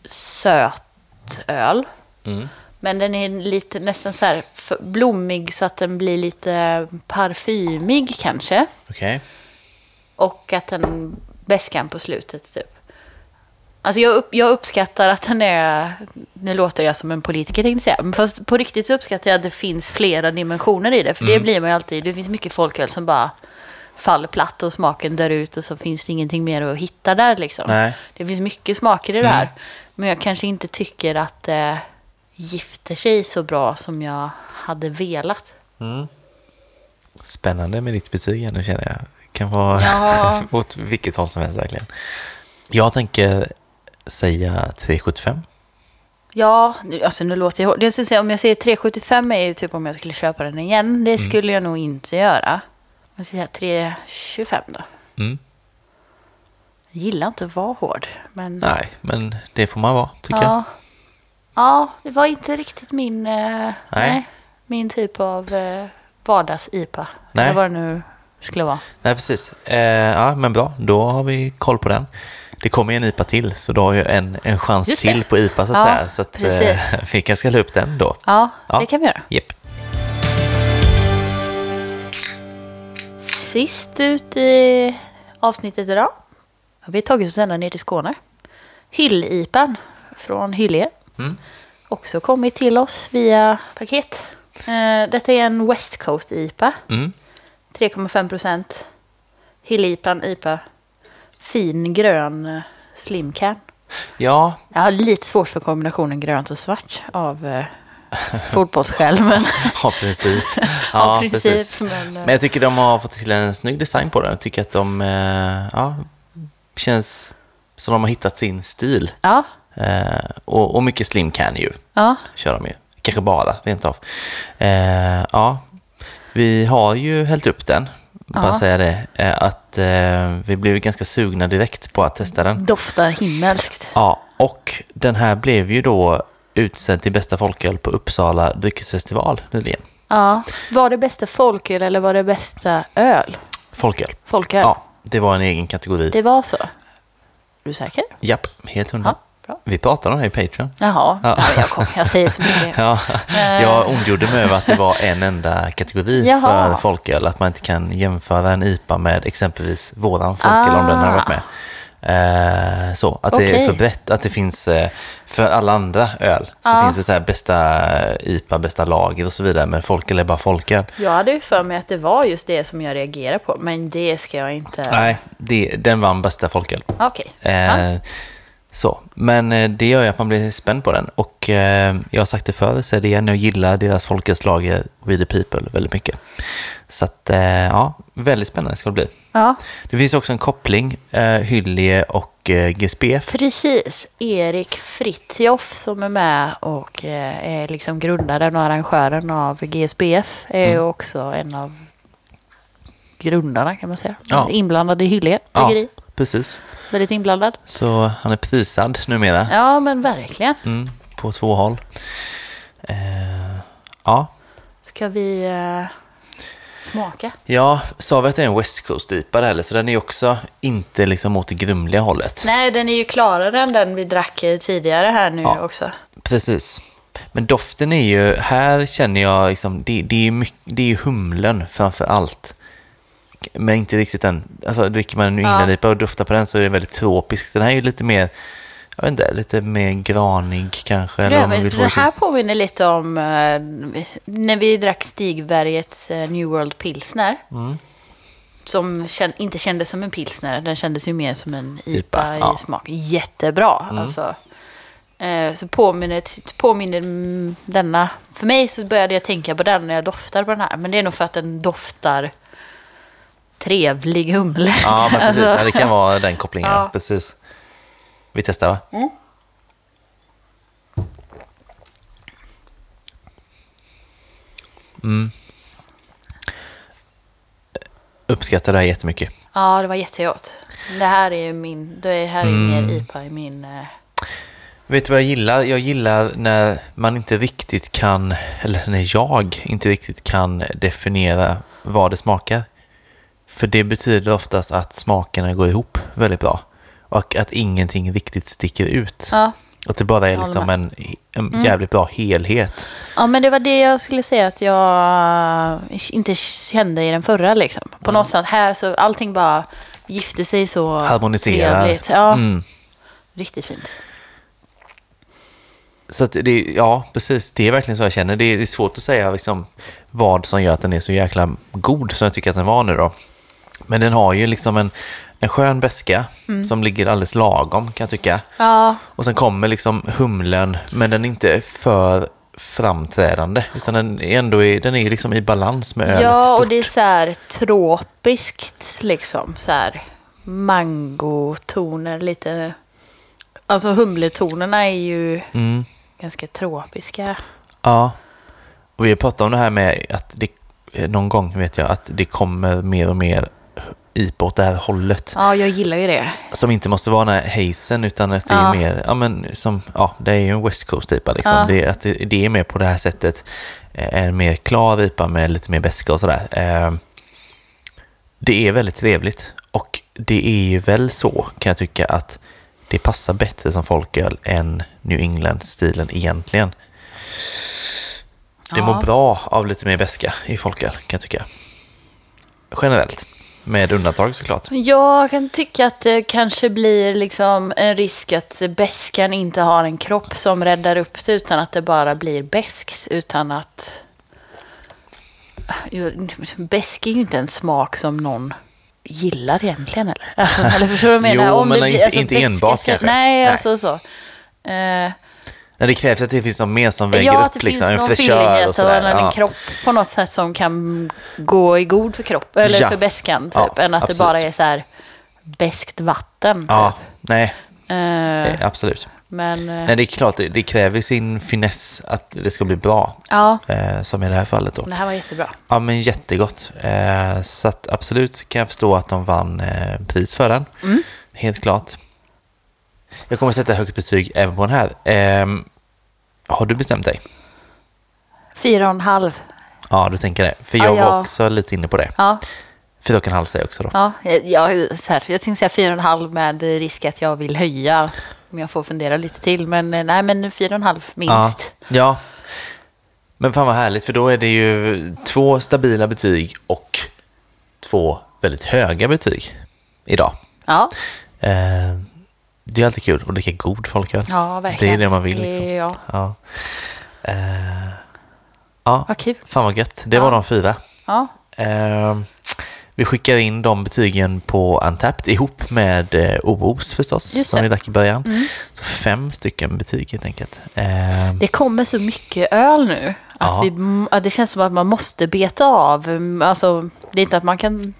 söt öl. Mm. Men den är lite nästan så här blommig så att den blir lite parfymig kanske. Okej. Och att den bäskan på slutet typ. Alltså jag, upp, jag uppskattar att den är, nu låter jag som en politiker tänkte säga, men fast på riktigt så uppskattar jag att det finns flera dimensioner i det. För det blir man ju alltid, det finns mycket folköl som bara faller platt och smaken dör ut och så finns det ingenting mer att hitta där liksom. Nej. Det finns mycket smaker i det här. Men jag kanske inte tycker att det gifter sig så bra som jag hade velat. Spännande med ditt betyg nu känner jag. Kan vara Ja. [laughs] åt vilket håll som helst verkligen. Jag tänker säga 375. Ja, nu- alltså nu låter jag... Det säga, om jag säger 375 är ju typ om jag skulle köpa den igen. Det skulle jag nog inte göra. Jag säger 325 då. Mm. Jag gillar inte att vara hård, men... Nej, men det får man vara tycker jag. Ja. det var inte riktigt min, eh, nej. min typ av eh, vardags-IPA. Nej. Eller vad det nu skulle vara. Nej, precis. Eh, ja, men bra. Då har vi koll på den. Det kommer ju en IPA till, så då har jag en, en chans till på IPA så att Ja, säga. Så att, precis. eh, [laughs] vi kanske ska la upp den då. Ja, Ja. det kan vi göra. Japp. Sist ut i avsnittet idag har vi tagit oss ända ner till Skåne. Hyll-IPan från Hyllie. Mm. Också kommit till oss via paket. Eh, Detta är en West Coast IPA. Mm. 3,5 procent. Hyll-IPan IPA. Fin grön eh, slim can. Ja, Jag har lite svårt för kombinationen grönt och svart av eh, [laughs] fotbollsskäl. Men av princip. princip. precis. Men, Men jag tycker de har fått till en snygg design på den. Jag tycker att de ja, känns som de har hittat sin stil. ja, Eh, och, och mycket slim can ju, ja, kör de ju. Kanske bara, rent av. Eh, ja, vi har ju hällt upp den, bara Ja. säga det. Eh, att eh, vi blev ganska sugna direkt på att testa den. doftar himmelskt. Ja, och den här blev ju då utsedd till bästa folköl på Uppsala dryckesfestival nyligen. Ja. Var det bästa folköl eller var det bästa öl? Folköl. Folköl. Ja, det var en egen kategori. Det var så. Är du säker? Japp, helt hundra. Ja, bra. Vi pratade om det i Patreon. Jaha, Ja. ja. jag, kom, jag säger så mycket. [laughs] Ja, jag ondgjorde mig över att det var en enda kategori Jaha. för folköl. Att man inte kan jämföra en IPA med exempelvis våran folköl om den har varit med. Eh, så, att det är för brett. Att det finns eh, för alla andra öl så Ja. finns det så här bästa IPA, bästa lager och så vidare. Men folköl är bara folköl. Jag hade ju för mig att det var just det som jag reagerade på. Men det ska jag inte... Nej, det, den vann bästa folköl. Okej. Eh, Ja. Så, men eh, det gör ju att man blir spänd på den. Och eh, jag har sagt det förr, så är det igen, jag gillar deras folkölslager We the People väldigt mycket. Så att, eh, ja, väldigt spännande ska det bli. Ja, Det finns också en koppling, eh, Hyllie och eh, GSPF. precis. Erik Fritjof som är med och är liksom grundaren och arrangören av GSBF är Mm. också en av grundarna kan man säga. Ja. Inblandad i Hyllie Ja, bryggeri. Precis. Väldigt inblandad. Så han är prisad numera Ja, men verkligen. mm, på två håll. Eh, ja, Ska vi eh, smaka? Ja, sa vi att det är en West Coast-IPA heller, så den är också inte liksom åt det grumliga hållet. Nej, den är ju klarare än den vi drack tidigare här nu Ja. också. Precis. Men doften är ju, här känner jag liksom, det, det, är, mycket, det är humlen framför allt. Men inte riktigt den, alltså dricker man en New Ja. Och doftar på den så är det väldigt tropisk. Den här är ju lite mer, jag vet inte, lite mer granig kanske. Eller men vill det här påminner lite om eh, när vi drack Stigbergets eh, New World Pilsner. Mm. Som inte kändes som en pilsner, den kändes ju mer som en IPA, IPA, i ja. smak. Jättebra. Mm. Alltså. Eh, så påminner, påminner denna, för mig så började jag tänka på den när jag doftar på den här. Men det är nog för att den doftar trevlig humle. Ja, men precis. Alltså, Ja, det kan vara den kopplingen. Ja. Precis. Vi testar va? Mm. Mm. Uppskattar det här jättemycket. Ja, det var jättegott. Det här är ju min, det här är Mm. mer IPA i min... eh, Vet du vad jag gillar? Jag gillar när man inte riktigt kan, eller när jag inte riktigt kan definiera vad det smakar. För det betyder oftast att smakerna går ihop väldigt bra. Och att ingenting riktigt sticker ut. Ja. Att det bara är liksom en, en jävligt bra helhet. ja, men det var det jag skulle säga att jag inte kände i den förra. Liksom. På något sätt här så allting bara gifte sig så Harmoniserar. trevligt. Ja, Mm. riktigt fint. Så att det, ja, precis. Det är verkligen så jag känner. Det är, det är svårt att säga liksom, vad som gör att den är så jäkla god som jag tycker att den var nu då. Men den har ju liksom en, en skön beska som ligger alldeles lagom kan jag tycka. Ja, Och sen kommer liksom humlen, men den är inte för framträdande. Utan den är ändå i, den är liksom i balans med ölet ja stort. och det är så här tropiskt liksom. Så här mangotoner lite. Alltså humletonerna är ju Mm. ganska tropiska. Ja. Och vi har pratat om det här med att det, någon gång vet jag, att det kommer mer och mer IPA åt det här hållet. Ja, jag gillar ju det. Som inte måste vara den här hazen utan att det Ja. är mer, ja men som, ja det är ju en West Coast IPA liksom. Ja. Det, att det, det är mer på det här sättet, eh, en mer klar IPA med lite mer beska och sådär. Eh, Det är väldigt trevligt och det är ju väl så kan jag tycka att det passar bättre som folköl än New England-stilen egentligen. Det Ja. mår bra av lite mer beska i folköl kan jag tycka. Generellt. Med undantag såklart. Jag kan tycka att det kanske blir liksom en risk att bäskan inte har en kropp som räddar upp det utan att det bara blir bäskt utan att... Bäsk är ju inte en smak som någon gillar egentligen eller? Alltså, eller förstår du vad jag menar? Jo, Om men det inte- alltså, inte enbart kanske. Nej, Nej. alltså så. Eh, Nej, det krävs att det finns något mer som väger ja, upp liksom, en någon fräschör fyllighet och sådär. en Ja. kropp på något sätt som kan gå i god för kropp eller Ja. för bäskan typ. Ja, än att absolut. det bara är så här beskt vatten. Typ. Ja, nej, Eh, eh, absolut. men eh, Nej, det är klart, det, det kräver sin finess att det ska bli bra. ja, Eh, som i det här fallet då. det här var jättebra. Ja, men jättegott. Eh, så att absolut kan jag förstå att de vann eh, pris för den. Mm. Helt klart. Jag kommer sätta högt betyg även på den här. Ehm, har du bestämt dig? Fyra och en halv. Ja, du tänker det. För Ja, jag var också lite inne på det. Ja, Fyra och en halv säger jag också då. ja, ja så här, jag tänkte säga fyra och en halv med risk att jag vill höja. Om jag får fundera lite till. Men eh, nej, men fyra och en halv minst. Ja, ja. Men fan vad härligt, för då är det ju två stabila betyg och två väldigt höga betyg idag. Ja, Eh, det är alltid kul att dricka god folköl. ja verkligen. Det är det man vill liksom. Ja, Ja. Eh, ja, vad kul. fan vad gött. Det Ja. var de fyra. Ja, Eh, vi skickar in de betygen på Untapped ihop med eh, OOS förstås, Just som vi drack i början. Mm. Så fem stycken betyg helt enkelt. Eh, det kommer så mycket öl nu. Att Ja. vi, det känns som att man måste beta av. Alltså, det är inte att man kan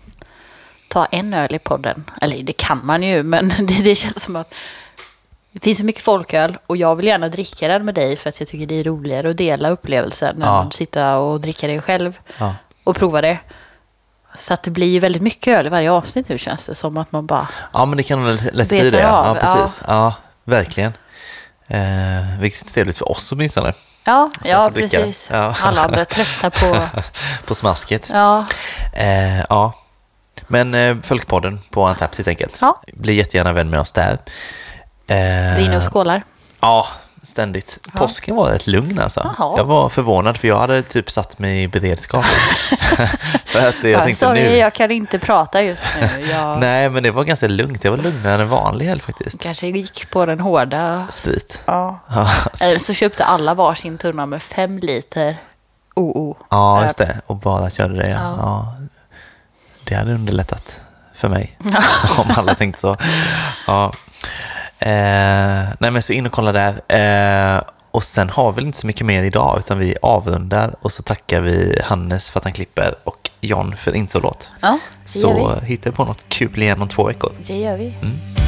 ta en öl i podden. Eller det kan man ju, men [laughs] det, det känns som att det finns så mycket folköl och jag vill gärna dricka den med dig för att jag tycker det är roligare att dela upplevelsen än Ja. att sitta och dricka det själv ja. och prova det. Så att det blir ju väldigt mycket öl i varje avsnitt nu känns det som att man bara... ja, men det kan nog lätt, lätt bli det. Ja, precis. Ja. verkligen. Eh, vilket är trevligt för oss åtminstone, Ja, Så ja precis. Ja. Alla andra trötta på... [laughs] på smasket. Ja, Eh, ja. Men eh, Folkpodden på Untapped helt enkelt. Ja. Bli jättegärna vän med oss där. Eh, vi är inne och skålar. Ja, ständigt. Påsken var rätt lugn alltså. Jaha. Jag var förvånad för jag hade typ satt mig i beredskap. [laughs] för att jag Ja, tänkte sorry, nu... jag kan inte prata just nu. Jag [laughs] Nej, men det var ganska lugnt. Det var lugnare än vanlig helg faktiskt. kanske gick på den hårda. Sprit. Ja. Ja, Eller så köpte alla varsin tunna med fem liter OO. ja, just det. Och bara körde det. Ja. Ja. Det hade underlättat för mig. [laughs] [laughs] om alla tänkte så. Ja. Eh, nej, men så in och kolla där. Eh, och sen har vi inte så mycket mer idag, utan vi avrundar och så tackar vi Hannes för att han klipper och John för introlåt. Ja, Så hittar vi på något kul igen om två veckor. Det gör vi. Mm.